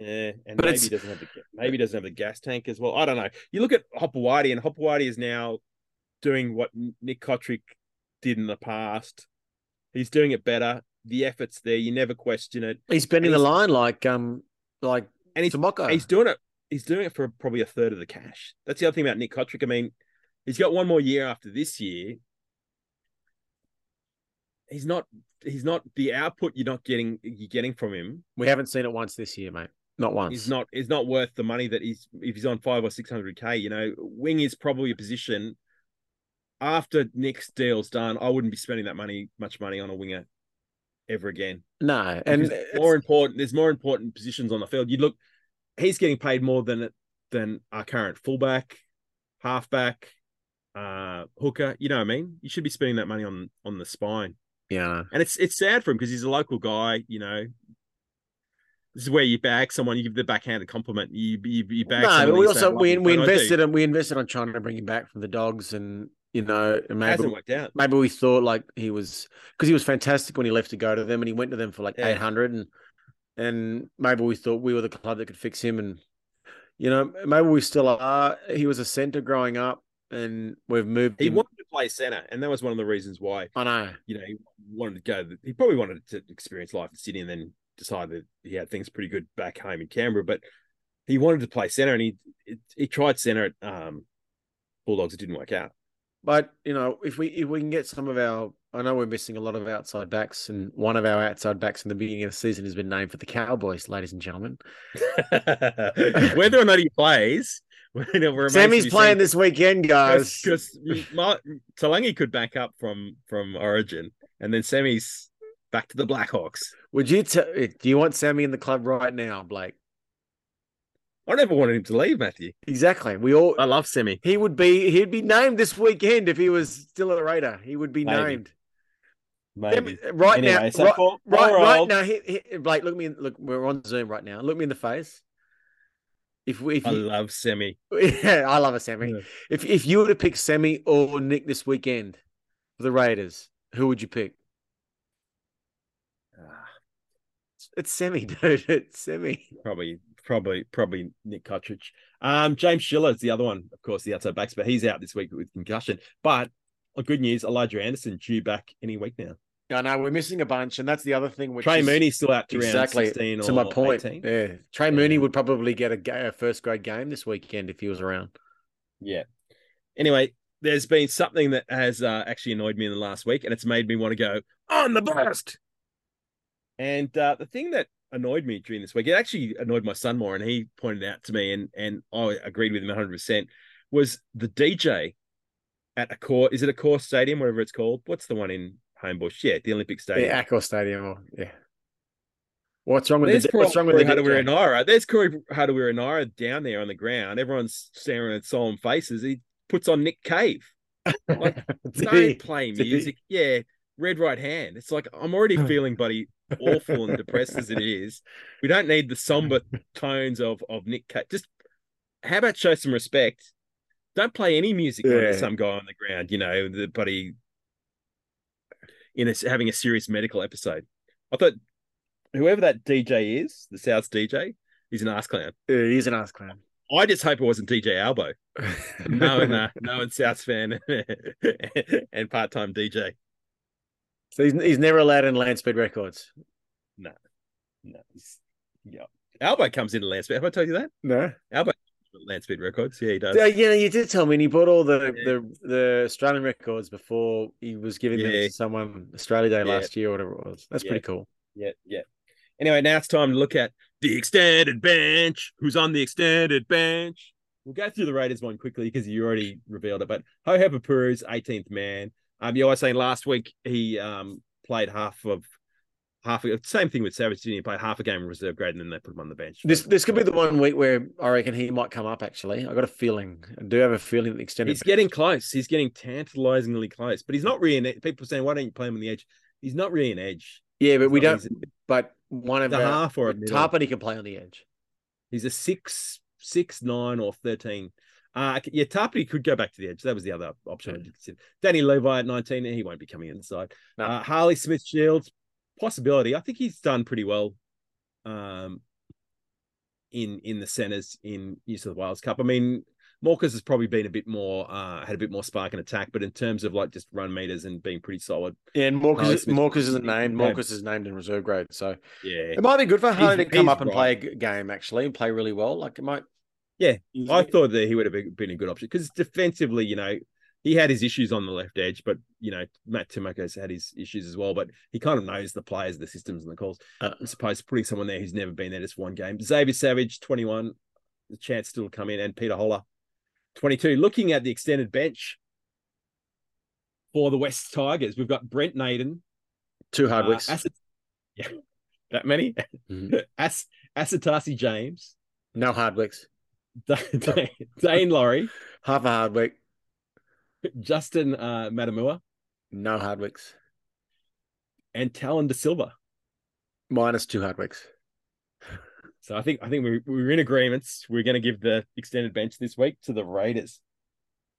Yeah, and But maybe it's- he doesn't have the maybe doesn't have the gas tank as well. I don't know. You look at Hopoate, and Hopoate is now doing what Nick Cotric did in the past. He's doing it better. The effort's there. You never question it, he's bending the line like um like and he's Timoko. he's doing it. He's doing it for probably a third of the cash. That's the other thing about Nick Cotric. I mean, he's got one more year after this year. He's not. He's not the output you're not getting. You're getting from him. we haven't seen it once this year, mate. Not once. He's not is not worth the money that he's if he's on five or six hundred k. You know, wing is probably a position after Nick's deal's done. I wouldn't be spending that money, much money on a winger ever again. No, and more important, there's more important positions on the field. You look, he's getting paid more than than our current fullback, halfback, uh, hooker. You know what I mean? You should be spending that money on on the spine. Yeah. And it's it's sad for him because he's a local guy, you know. This is where you bag someone, you give the backhanded compliment. You you, you bag No, someone but we also we we you," but I do. invested and we invested on trying to bring him back from the dogs and you know and maybe hasn't worked out. maybe we thought like he was because he was fantastic when he left to go to them and he went to them for like Yeah. eight hundred and and maybe we thought we were the club that could fix him, and you know maybe we still are. He was a centre growing up, and we've moved. He him. wanted to play centre, and that was one of the reasons why I know. you know he wanted to go. He probably wanted to experience life in Sydney, and then decided that he had things pretty good back home in Canberra. But he wanted to play centre, and he he tried centre at um, Bulldogs. It didn't work out. But you know, if we if we can get some of our, I know we're missing a lot of outside backs, and one of our outside backs in the beginning of the season has been named for the Cowboys, ladies and gentlemen. Whether or not he plays, Sammy's playing seen. this weekend, guys. because Taulagi could back up from from Origin, and then Sammy's back to the Blackhawks. Would you? T- eh, do you want Sammy in the club right now, Blake? I never wanted him to leave, Matthew. Exactly. We all. I love Sammy. He would be. He'd be named this weekend if he was still a Raider. He would be Maybe. named. Maybe. Right Anyway, now, so right, for- right, for right now, he, he, Blake, look me. In, look, we're on Zoom right now. Look me in the face. If we, if I you, love Semi. yeah, I love a Semi. Yeah. If if you were to pick Semi or Nick this weekend for the Raiders, who would you pick? It's Semi, dude. It's Semi. Probably, probably, probably Nick Cotric. Um, James Schiller is the other one, of course, the outside backs, but he's out this week with concussion. But uh, good news, Elijah Anderson due back any week now. I know we're missing a bunch, and that's the other thing. Which Trey is- Mooney's still out to exactly round 16 to or my point. 18. Yeah, Trey Mooney would probably get a, a first grade game this weekend if he was around. Yeah. Anyway, there's been something that has uh, actually annoyed me in the last week, and it's made me want to go on the burst. And uh, the thing that annoyed me during this week, it actually annoyed my son more, and he pointed out to me, and and I agreed with him 100. percent Was the DJ at Accor? Is it Accor stadium, whatever it's called? What's the one in Homebush? Yeah, the Olympic Stadium. Yeah, Accor Stadium. Or, yeah. What's wrong with There's the What's wrong with the? Naera. There's Corey Harawira down there on the ground. Everyone's staring at solemn faces. He puts on Nick Cave. Like, don't he? play Did music. Yeah, red right hand. It's like I'm already feeling buddy awful and depressed as it is. We don't need the somber tones of of Nick Cave. Just how about show some respect? Don't play any music Yeah. some guy on the ground. You know, the buddy in a, having a serious medical episode. I thought whoever that DJ is, the South's DJ, he's an ass clown. He's an ass clown. I just hope it wasn't DJ Albo. No, uh, no, and South's fan and part time DJ. So he's, he's never allowed in land speed records. No, no, yeah. Albo comes into Landspeed. Have I told you that? No. Albo Landspeed Records. Yeah, he does. Uh, yeah, you did tell me, and he bought all the, the the Australian records before he was giving them to someone Australia Day Yeah. last year or whatever it was. That's Yeah. pretty cool. Yeah, yeah. Anyway, now it's time to look at the extended bench. Who's on the extended bench? We'll go through the Raiders one quickly because you already revealed it. But Ho Puru's 18th man. Um, you were saying last week he um played half of half of same thing with. He played half a game in reserve grade and then they put him on the bench. This this could be the one week where I reckon he might come up. Actually, I got a feeling. I do have a feeling that the extended. He's getting close. He's getting tantalizingly close, but he's not really an edge. people are saying, why don't you play him on the edge? He's not really an edge. yeah, but we He's not- don't. But one of The half or a middle. Tapine can play on the edge. He's a six, six, nine, or thirteen. Uh yeah, Tapine could go back to the edge. That was the other option I did consider. Danny Levi at 19, he won't be coming inside. No. Uh, Harley Smith Shields, possibility. I think he's done pretty well um in in the centers in New South Wales Cup. I mean, Morcus has probably been a bit more uh had a bit more spark and attack, but in terms of like just run meters and being pretty solid, Yeah, and Morcus, Morcus isn't named. Yeah. Morcus is named in reserve grade, so yeah. it might be good for Harley to come up and right. play a game actually and play really well. Like it might. Yeah, I thought that he would have been a good option because defensively, you know, he had his issues on the left edge, but you know, Matt Timoko's had his issues as well. But he kind of knows the players, the systems, and the calls. Uh, I suppose putting someone there who's never been there just one game. Xavier Savage, twenty-one, the chance still to come in, and Peter Hola, twenty-two. Looking at the extended bench for the West Tigers, we've got Brent Naden, two uh, Hardwicks. Asset- yeah, that many. Mhm. As Asatasi James, no Hardwicks. Dane, Daine Laurie. Half a Hardwick. Justin uh, Matamua No Hardwicks. and Tallyn Da Silva. Minus two Hardwicks. So I think I think we we're in agreements. We're going to give the extended bench this week to the Raiders.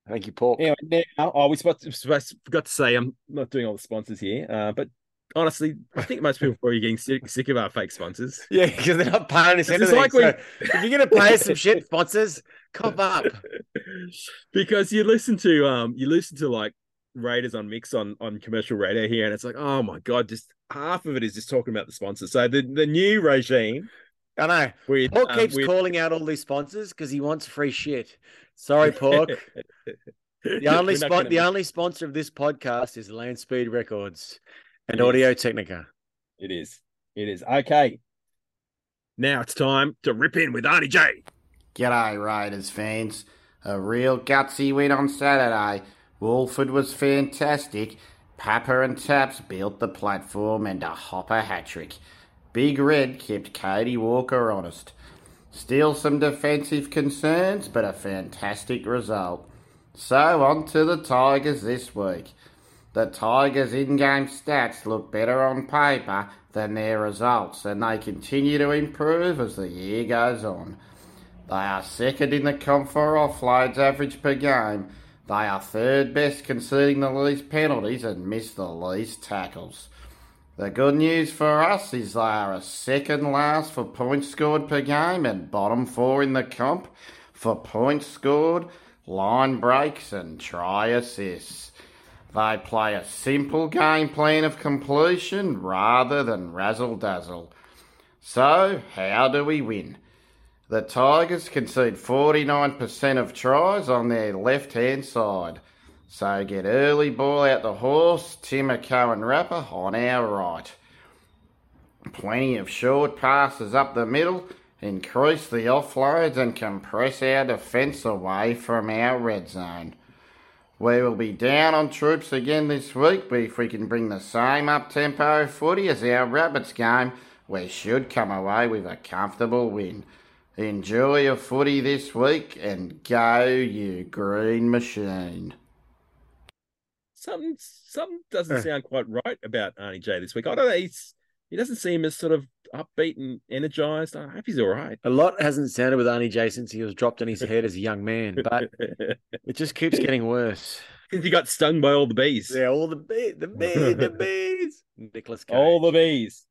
Thank you, Paul. Anyway, now oh we supposed to, supposed- forgot to say I'm not doing all the sponsors here, uh, but honestly, I think most people are probably getting sick, sick of our fake sponsors. Yeah, because they're not paying us It's anything. like we- so if you're going to pay us some shit, sponsors, cop up. because you listen to um you listen to like Raiders on mix on on commercial radio here, and it's like, oh my god, just half of it is just talking about the sponsors. So the the new regime I know. with Pork um, keeps with- calling out all these sponsors because he wants free shit. Sorry, Pork. The only We're not spon- gonna- the only sponsor of this podcast is Land Speed Records and Audio Technica. It is. It is. Okay. Now it's time to rip in with Arnie J. G'day, Raiders fans. A real gutsy win on Saturday. Woolford was fantastic. Papa and Taps built the platform and a hopper hat trick. Big Red kept Cody Walker honest. Still some defensive concerns, but a fantastic result. So on to the Tigers this week. The Tigers' in game stats look better on paper than their results, and they continue to improve as the year goes on. They are second in the comp for offloads average per game. They are third best conceding the least penalties and miss the least tackles. The good news for us is they are a second last for points scored per game and bottom four in the comp for points scored, line breaks, and try assists. They play a simple game plan of completion rather than razzle dazzle. So, how do we win? The Tigers concede 49% of tries on their left hand side. So get early ball out the horse, Timoko and Rapper on our right. Plenty of short passes up the middle, increase the offloads and compress our defence away from our red zone. We will be down on troops again this week, but if we can bring the same up tempo footy as our Rabbits game, we should come away with a comfortable win. Enjoy your footy this week and go, you green machine. Something something doesn't Uh. sound quite right about Arnie J this week. I don't know. He's he doesn't seem as sort of upbeat and energized. I hope he's all right. A lot hasn't sounded with Arnie J since he was dropped on his head as a young man, but it just keeps getting worse. Since he got stung by all the bees. Yeah, all the bees, the bees, the bees. Nicolas Cage. All the bees.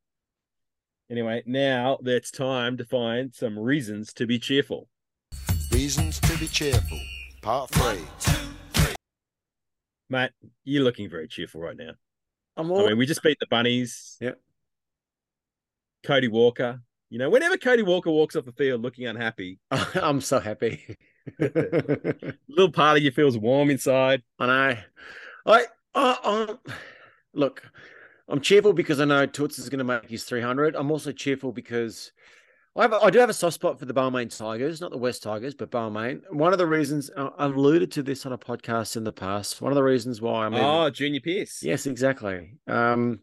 Anyway, now it's time to find some reasons to be cheerful. Reasons to be cheerful. Part three. Matt, you're looking very cheerful right now. I'm I mean, we just beat the bunnies. Yep. Cody Walker. You know, whenever Cody Walker walks off the field looking unhappy, I'm so happy. a little part of you feels warm inside. I know. I, I, I look. I'm cheerful because I know Toots is going to make his 300. I'm also cheerful because I have, I do have a soft spot for the Balmain Tigers, not the West Tigers, but Balmain. One of the reasons I've alluded to this on a podcast in the past. One of the reasons why I'm even- oh, Junior Pearce. yes, exactly. Um,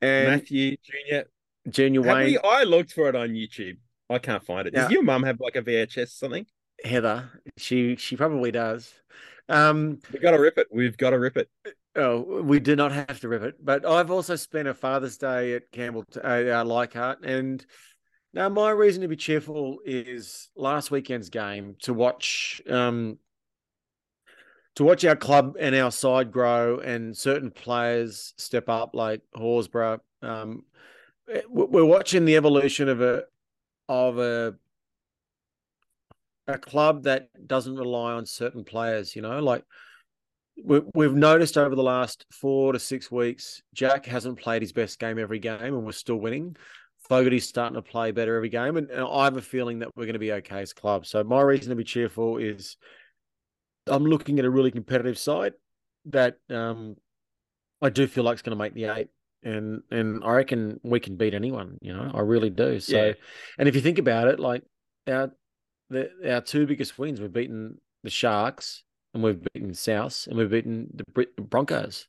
and Matthew Junior. Junior Have Wayne, we, I looked for it on YouTube. I can't find it. Does Yeah. your mum have like a VHS or something? Heather, she she probably does. Um, We've got to rip it. We've got to rip it. Oh, we do not have to rip it, but I've also spent a Father's Day at Campbell, uh, uh, Leichhardt, and now my reason to be cheerful is last weekend's game to watch, um, to watch our club and our side grow, and certain players step up, like Horsburgh. Um, we're watching the evolution of a of a a club that doesn't rely on certain players. You know, like we, we've noticed over the last four to six weeks, Jack hasn't played his best game every game, and we're still winning. Fogarty's starting to play better every game, and, and I have a feeling that we're going to be okay as a club. So my reason to be cheerful is I'm looking at a really competitive side that um, I do feel like it's going to make the eight, and and I reckon we can beat anyone. You know, I really do. So, Yeah. and if you think about it, like our the, our two biggest wins, we've beaten the Sharks and we've beaten South and we've beaten the Broncos.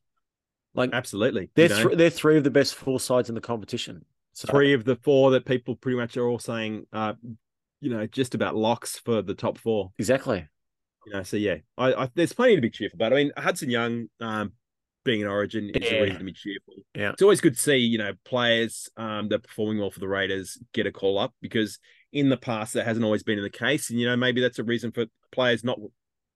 Like Absolutely. they're thr they're three of the best four sides in the competition. So, three of the four that people pretty much are all saying, uh, you know, just about locks for the top four. exactly. You know, so yeah, I, I there's plenty to be cheerful about. I mean, Hudson Young, um, being an Origin is Yeah. a reason to be cheerful. Yeah. it's always good to see you know players um that are performing well for the Raiders get a call up because in the past that hasn't always been the case, and you know maybe that's a reason for players not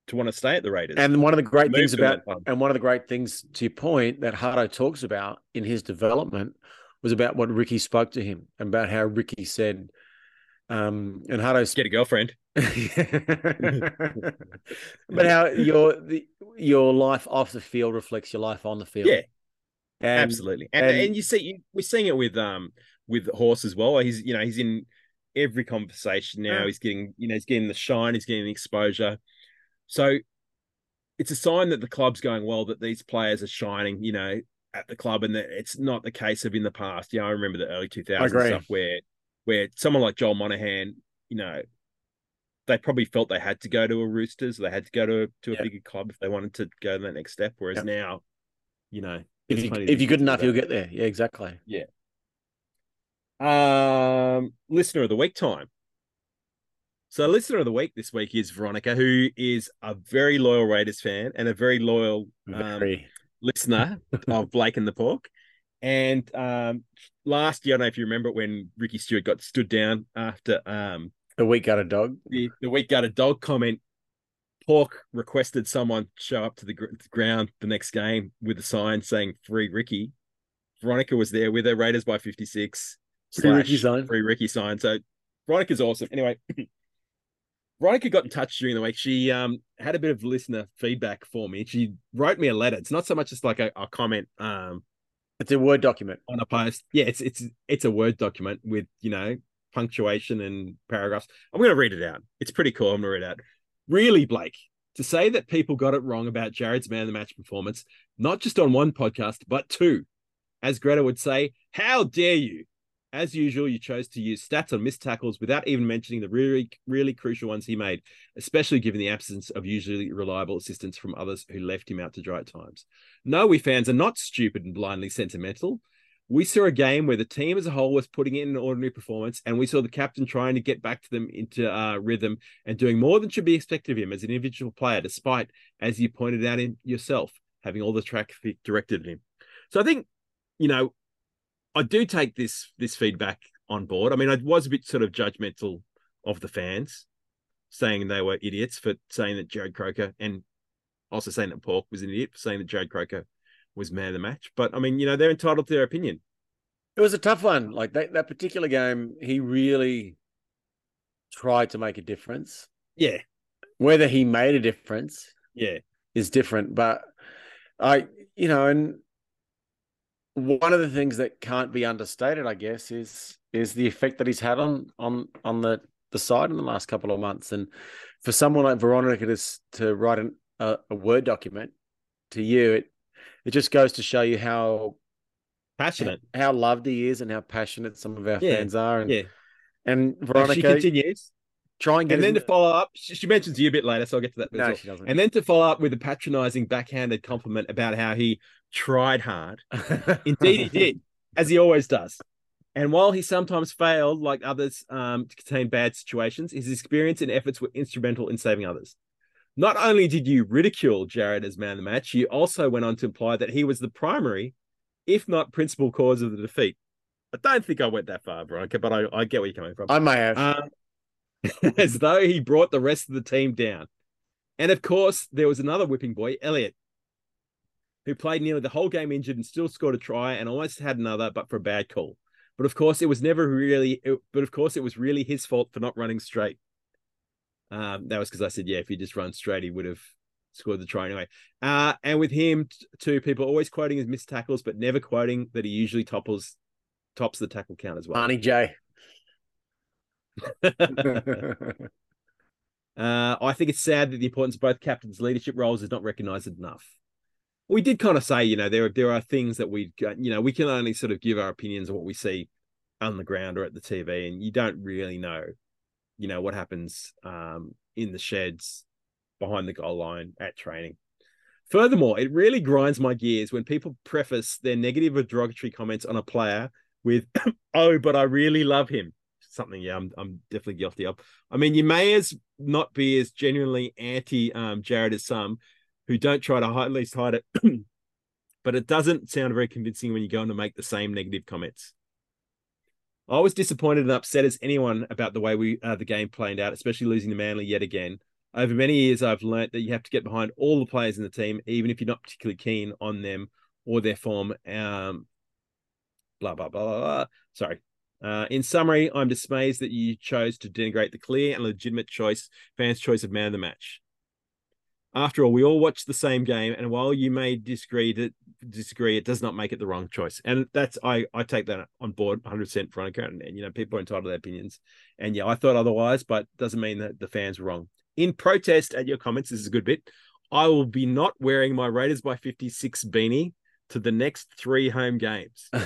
to want to stay at the Raiders. And one of the great things about, and one of the great things to your point that Hardo talks about in his development was about what Ricky spoke to him and about how Ricky said, um, and Hardo's get a girlfriend. but how your the, your life off the field reflects your life on the field. Yeah, And- absolutely. And, and- and you see, you, we're seeing it with um with Horse as well. He's you know he's in every conversation now. Yeah. He's getting you know he's getting the shine. He's getting the exposure. So it's a sign that the club's going well. That these players are shining. You know. At the club, and that it's not the case of in the past. You know, I remember the early 2000s stuff where, where someone like Joel Monaghan, you know, they probably felt they had to go to a Roosters, they had to go to to a Yeah. bigger club if they wanted to go to that next step. Whereas Yep. now, you know, if you if you're good enough, you'll get there. Yeah, exactly. Yeah. Um, listener of the week time. So, listener of the week this week is Veronica, who is a very loyal Raiders fan and a very loyal um, Very. listener of Blake and the Pork. And um, last year, I don't know if you remember when Ricky Stuart got stood down after um, The week got a dog. the, the week got a dog comment. Pork requested someone show up to the, gr- the ground the next game with a sign saying "Free Ricky." Veronica was there with her Raiders by fifty six. Free Ricky sign. Free Ricky sign. So Veronica's awesome. Anyway, Veronica got in touch during the week. She um had a bit of listener feedback for me. She wrote me a letter. It's not so much just like a, a comment um It's a word document. on a post. Yeah, it's it's it's a word document with you know punctuation and paragraphs. I'm going to read it out. It's pretty cool. I'm going to read it out. Really, Blake, to say that people got it wrong about Jarrod's man of the match performance, not just on one podcast but two, as Greta would say, how dare you? As usual, you chose to use stats on missed tackles without even mentioning the really, really crucial ones he made, especially given the absence of usually reliable assistance from others who left him out to dry at times. No, we fans are not stupid and blindly sentimental. We saw a game where the team as a whole was putting in an ordinary performance, and we saw the captain trying to get back to them into uh, rhythm and doing more than should be expected of him as an individual player, despite, as you pointed out in yourself, having all the traffic directed at him. So I think, you know, I do take this this feedback on board. I mean, I was a bit sort of judgmental of the fans, saying they were idiots for saying that Jarrod Croker and also saying that Pork was an idiot for saying that Jarrod Croker was man of the match. But I mean, you know, they're entitled to their opinion. It was a tough one. Like that, that particular game, he really tried to make a difference. Yeah, Whether he made a difference yeah, is different, but I, you know, and one of the things that can't be understated, I guess, is is the effect that he's had on on on the the side in the last couple of months. And for someone like Veronica to to write an, a, a word document to you, it it just goes to show you how passionate. how loved he is and how passionate some of our Yeah, fans are. And Yeah. and And Veronica, she continues. try and get And then to follow up, she, she mentions you a bit later, so I'll get to that. No, well. she doesn't. And then to follow up with a patronizing backhanded compliment about how he tried hard. Indeed, he did, as he always does. And while he sometimes failed, like others, um, to contain bad situations, his experience and efforts were instrumental in saving others. Not only did you ridicule Jarrod as man of the match, you also went on to imply that he was the primary, if not principal cause of the defeat. I don't think I went that far, Veronica, but I, I get where you're coming from. I may have. Um, as though he brought the rest of the team down. And of course, there was another whipping boy, Elliott, who played nearly the whole game injured and still scored a try and almost had another, but for a bad call. But of course, it was never really. It, but of course, it was really his fault for not running straight. Um, that was because I said, yeah, if he just run straight, he would have scored the try anyway. Uh, and with him t- too, people always quoting his missed tackles, but never quoting that he usually topples tops the tackle count as well. Barney J. Uh, I think it's sad that the importance of both captains' leadership roles is not recognised enough. We did kind of say, you know, there there are things that we, you know, we can only sort of give our opinions on what we see on the ground or at the TV, and you don't really know, you know, what happens um, in the sheds behind the goal line at training. Furthermore, it really grinds my gears when people preface their negative or derogatory comments on a player with, "Oh, but I really love him." Something, yeah, I'm I'm definitely guilty of. I mean, you may as not be as genuinely anti um, Jarrod as some who don't try to hide, at least hide it, but it doesn't sound very convincing when you go on to make the same negative comments. I was disappointed and upset as anyone about the way we uh, the game played out, especially losing to Manly yet again. Over many years, I've learnt that you have to get behind all the players in the team, even if you're not particularly keen on them or their form. Um, blah blah blah blah. Sorry. Uh, in summary, I'm dismayed that you chose to denigrate the clear and legitimate choice, fans' choice of man of the match. After all, we all watched the same game, and while you may disagree, that disagree, it does not make it the wrong choice. And that's I I take that on board 100 percent Veronica, and, and you know people are entitled to their opinions. And yeah, I thought otherwise, but doesn't mean that the fans were wrong. In protest at your comments, this is a good bit. I will be not wearing my Raiders by 56 beanie to the next three home games. we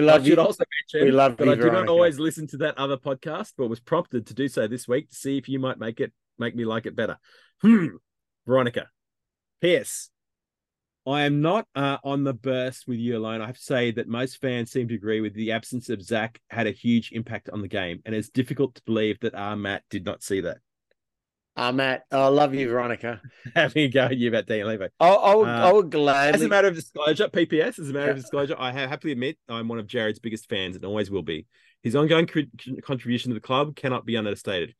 love I you. also mention we love that you, I do not always listen to that other podcast, but was prompted to do so this week to see if you might make it make me like it better. Hmm. Veronica. P.S. I am not uh, on the burst with you alone. I have to say that most fans seem to agree with the absence of Zac had a huge impact on the game, and it's difficult to believe that our Matt did not see that. Ah, Matt, I love you, Veronica. Having a go at you about Daniel Levo. I, I would, Uh, I would gladly. As a matter of disclosure, PPS, as a matter of disclosure, I ha- happily admit I'm one of Jarrod's biggest fans and always will be. His ongoing contribution to the club cannot be understated.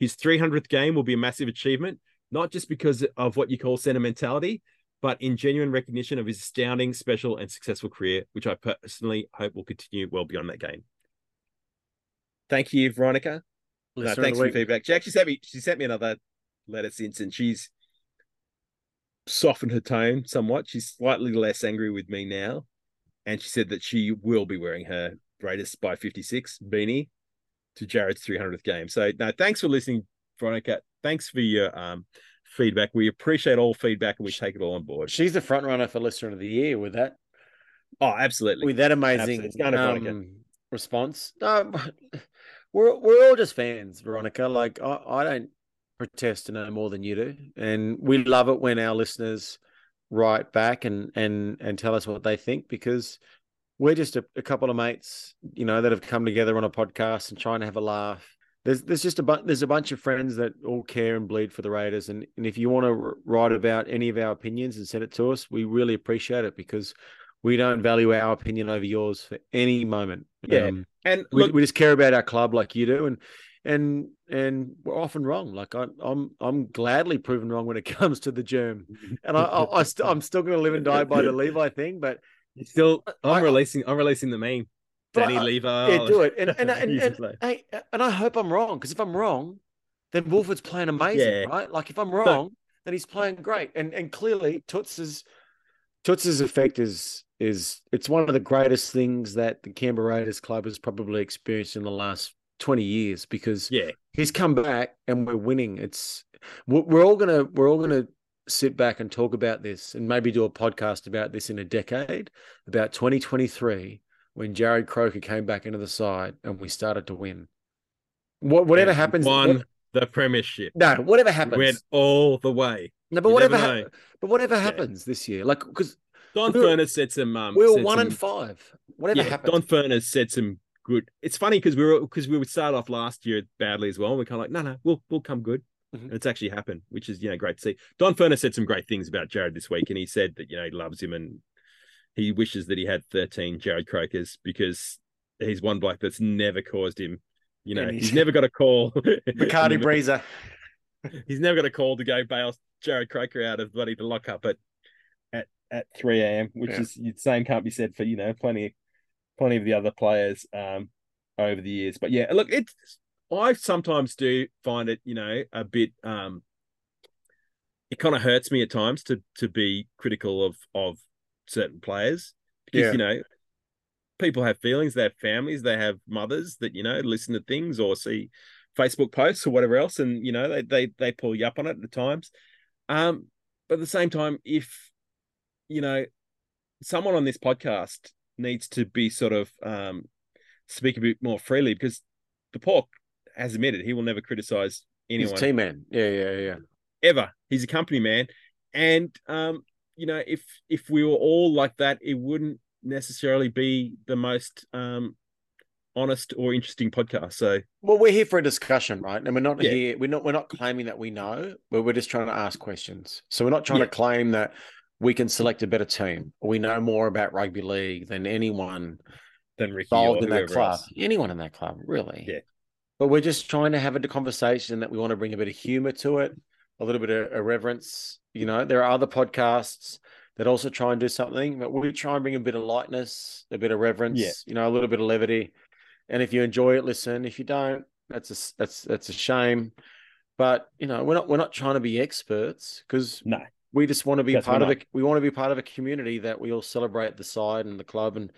His 300th game will be a massive achievement, not just because of what you call sentimentality, but in genuine recognition of his astounding, special, and successful career, which I personally hope will continue well beyond that game. Thank you, Veronica. No, thanks for feedback. She actually sent me she sent me another letter since and she's softened her tone somewhat. She's slightly less angry with me now. And she said that she will be wearing her Raiders by 56 beanie to Jarrod's 300th game. So no, thanks for listening, Veronica. Thanks for your um feedback. We appreciate all feedback and we take it all on board. She's the front runner for listener of the year with that. Oh, absolutely. with that amazing Absolutely. It's going to Veronica. um, response. No, we're we're all just fans, Veronica. Like I, I don't protest to know more than you do, and we love it when our listeners write back and and and tell us what they think because we're just a, a couple of mates, you know, that have come together on a podcast and trying to have a laugh. There's there's just a bunch there's a bunch of friends that all care and bleed for the Raiders, and and if you want to write about any of our opinions and send it to us, we really appreciate it because we don't value our opinion over yours for any moment. Yeah. Um, And we, look, we just care about our club like you do, and and and we're often wrong. Like I, I'm I'm gladly proven wrong when it comes to the germ, and I, I, I st- I'm still going to live and die by the Levi thing. But it's still I'm I- releasing I'm releasing the meme. Danny I- Lever. yeah, do it. And and and, Use and, his and I hope I'm wrong because if I'm wrong, then Woolford's playing amazing, Yeah. right? Like if I'm wrong, then he's playing great. And and clearly Toots's Toots's effect is is it's one of the greatest things that the Canberra Raiders club has probably experienced in the last 20 years because yeah. he's come back and we're winning. It's we're we're all gonna we're all gonna sit back and talk about this and maybe do a podcast about this in a decade about 2023 when Jarrod Croker came back into the side and we started to win. What whatever And happens, Won what- the premiership. no, whatever We happens. Went all the way. no, but you whatever, know. but whatever happens this year, like because Don We were- Furness said some. Um, we were one some, and five. Whatever Yeah, happens, Don Furner said some good. It's funny because we were because we would start off last year badly as well. And we're kind of like, no, no, we'll we'll come good. Mhm. It's actually happened, which is you know great to see. Don Furner said some great things about Jarrod this week, and he said that you know he loves him and he wishes that he had 13 Jarrod Crokers because he's one bloke that's never caused him. You know, he's, he's- never got a call. Bacardi Breezer. he's never got a call to go bail Jarrod Croker out of bloody the lockup at at at three a.m., which Yeah. is the same can't be said for you know plenty plenty of the other players um over the years. But yeah, look, it's I sometimes do find it you know a bit um it kind of hurts me at times to to be critical of of certain players because Yeah. you know people have feelings, they have families, they have mothers that you know listen to things or see Facebook posts or whatever else, and you know they they they pull you up on it at times. Um, but at the same time, if you know someone on this podcast needs to be sort of um speak a bit more freely because the pork has admitted he will never criticize He's anyone a team man. Yeah, yeah, yeah. ever. He's a company man, and um, you know, if if we were all like that, it wouldn't necessarily be the most um honest or interesting podcast. So Well, we're here for a discussion, right? And we're not Yeah. here. We're not. We're not claiming that we know, but we're just trying to ask questions. So we're not trying Yeah. to claim that we can select a better team. We know more about rugby league than anyone than Ricky involved in that club. else. Anyone in that club, really? Yeah. But we're just trying to have a conversation that we want to bring a bit of humor to it, a little bit of irreverence. You know, there are other podcasts that also try and do something, but we try and bring a bit of lightness, a bit of reverence, Yeah. you know, a little bit of levity. And if you enjoy it, listen. If you don't, that's a that's that's a shame. But you know, we're not we're not trying to be experts because No. we just want to be Yes, part of a we want to be part of a community that we all celebrate the side and the club and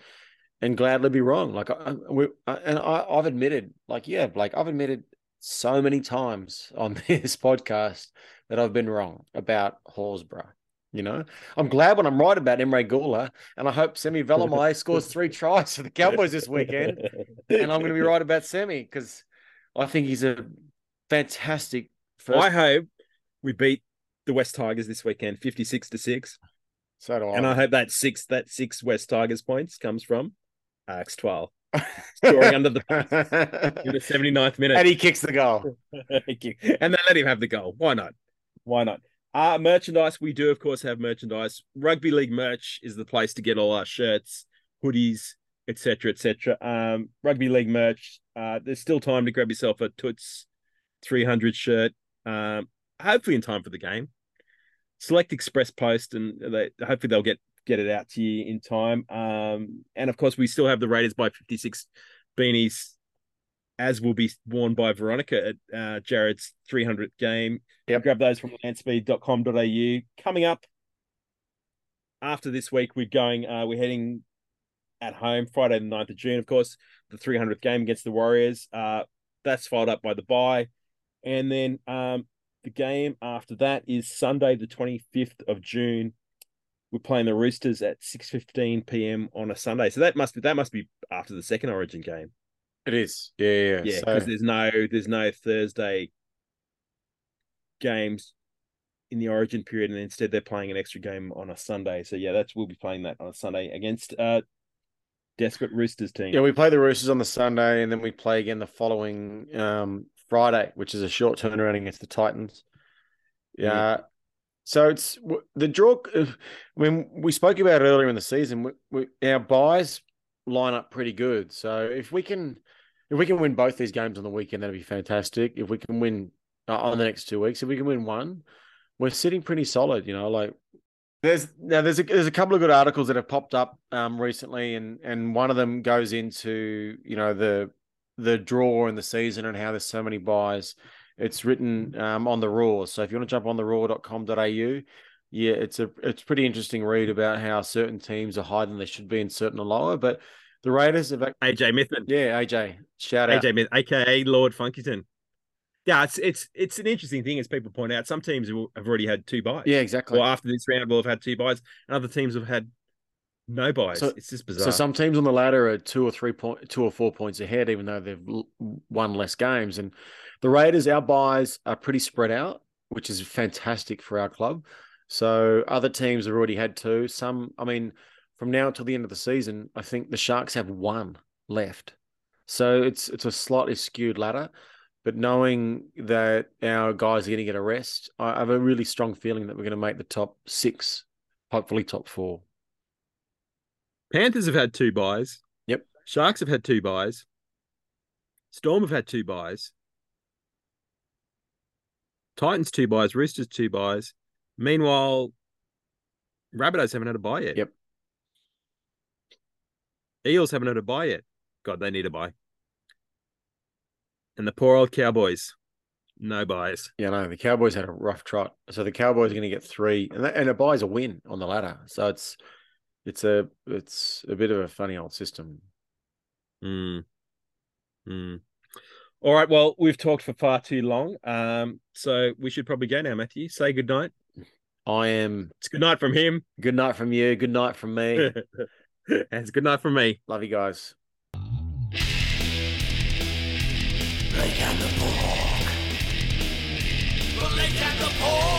and gladly be wrong. Like I, we, I, and I, I've admitted, like yeah, like I've admitted so many times on this podcast that I've been wrong about Horsburgh. You know, I'm glad when I'm right about Emre Guler, and I hope Semi Valemei scores three tries for the Cowboys this weekend, and I'm going to be right about Semi because I think he's a fantastic. First, I hope we beat the West Tigers this weekend, fifty-six to six, so do I. and I hope that six that six West Tigers points comes from Alex Twal scoring under the in the 79th minute. and he kicks the goal. And then let him have the goal. Why not? Why not? Uh, merchandise. We do, of course, have merchandise. Rugby League merch is the place to get all our shirts, hoodies, etc., etc. Um, Rugby League merch. Uh, there's still time to grab yourself a Toots 300 shirt. Um, hopefully in time for the game. Select Express Post, and they hopefully they'll get get it out to you in time. Um, and of course, we still have the Raiders by 56 beanies as will be worn by Veronica at uh, Jarrod's 300th game. Yep. Grab those from landspeed.com.au. Coming up after this week, we're going, uh, we're heading at home Friday, the 9th of June, of course, the 300th game against the Warriors. Uh, that's followed up by the bye. And then um, the game after that is Sunday, the 25th of June. We're playing the Roosters at 6.15 p.m. on a Sunday. So that must be, that must be after the second Origin game. It is, yeah, yeah. Yeah, So- because there's no there's no Thursday games in the Origin period, and instead they're playing an extra game on a Sunday. So yeah, that's we'll be playing that on a Sunday against uh desperate Roosters team. Yeah, we play the Roosters on the Sunday, and then we play again the following um, Friday, which is a short turnaround against the Titans. Yeah. So it's the draw. uh, When we spoke about earlier in the season, we, we, our byes line up pretty good. So if we can, if we can win both these games on the weekend, that'd be fantastic. If we can win uh, on the next two weeks, if we can win one, we're sitting pretty solid. You know, like there's now there's a there's a couple of good articles that have popped up um recently, and and one of them goes into you know the the draw in the season and how there's so many byes. It's written um, on the Roar, so if you want to jump on the roar.com.au, yeah, it's a it's pretty interesting read about how certain teams are higher than they should be and certain are lower. But the Raiders have, AJ Mithman, yeah, AJ, shout out. AJ Mith, aka Lord Funkyton. Yeah, it's it's it's an interesting thing as people point out. Some teams have already had two byes. Yeah, exactly. Well, after this round, will have had two byes, and other teams have had no byes. So- it's just bizarre. So some teams on the ladder are two or three point, two or four points ahead, even though they've won less games. And the Raiders, our byes are pretty spread out, which is fantastic for our club. So other teams have already had two. Some, I mean, from now until the end of the season, I think the Sharks have one left. So it's it's a slightly skewed ladder. But knowing that our guys are going to get a rest, I have a really strong feeling that we're going to make the top six, hopefully top four. Panthers have had two byes. Yep. Sharks have had two byes. Storm have had two byes. Titans two byes. Roosters two byes. Meanwhile, Rabbitohs haven't had a bye yet. Yep. Eels haven't had a bye yet. God, they need a bye. And the poor old Cowboys, no byes. Yeah, no, the Cowboys had a rough trot. So the Cowboys are going to get three, and, that, and a bye's a win on the ladder. So it's it's a it's a bit of a funny old system. Mm. Mm. All right. Well, we've talked for far too long. Um, so we should probably go now, Matthew. Say good night. I am It's good night from him. good night from you, good night from me. and it's good night from me. Love you guys. Blake and the Pork. Blake and the Pork.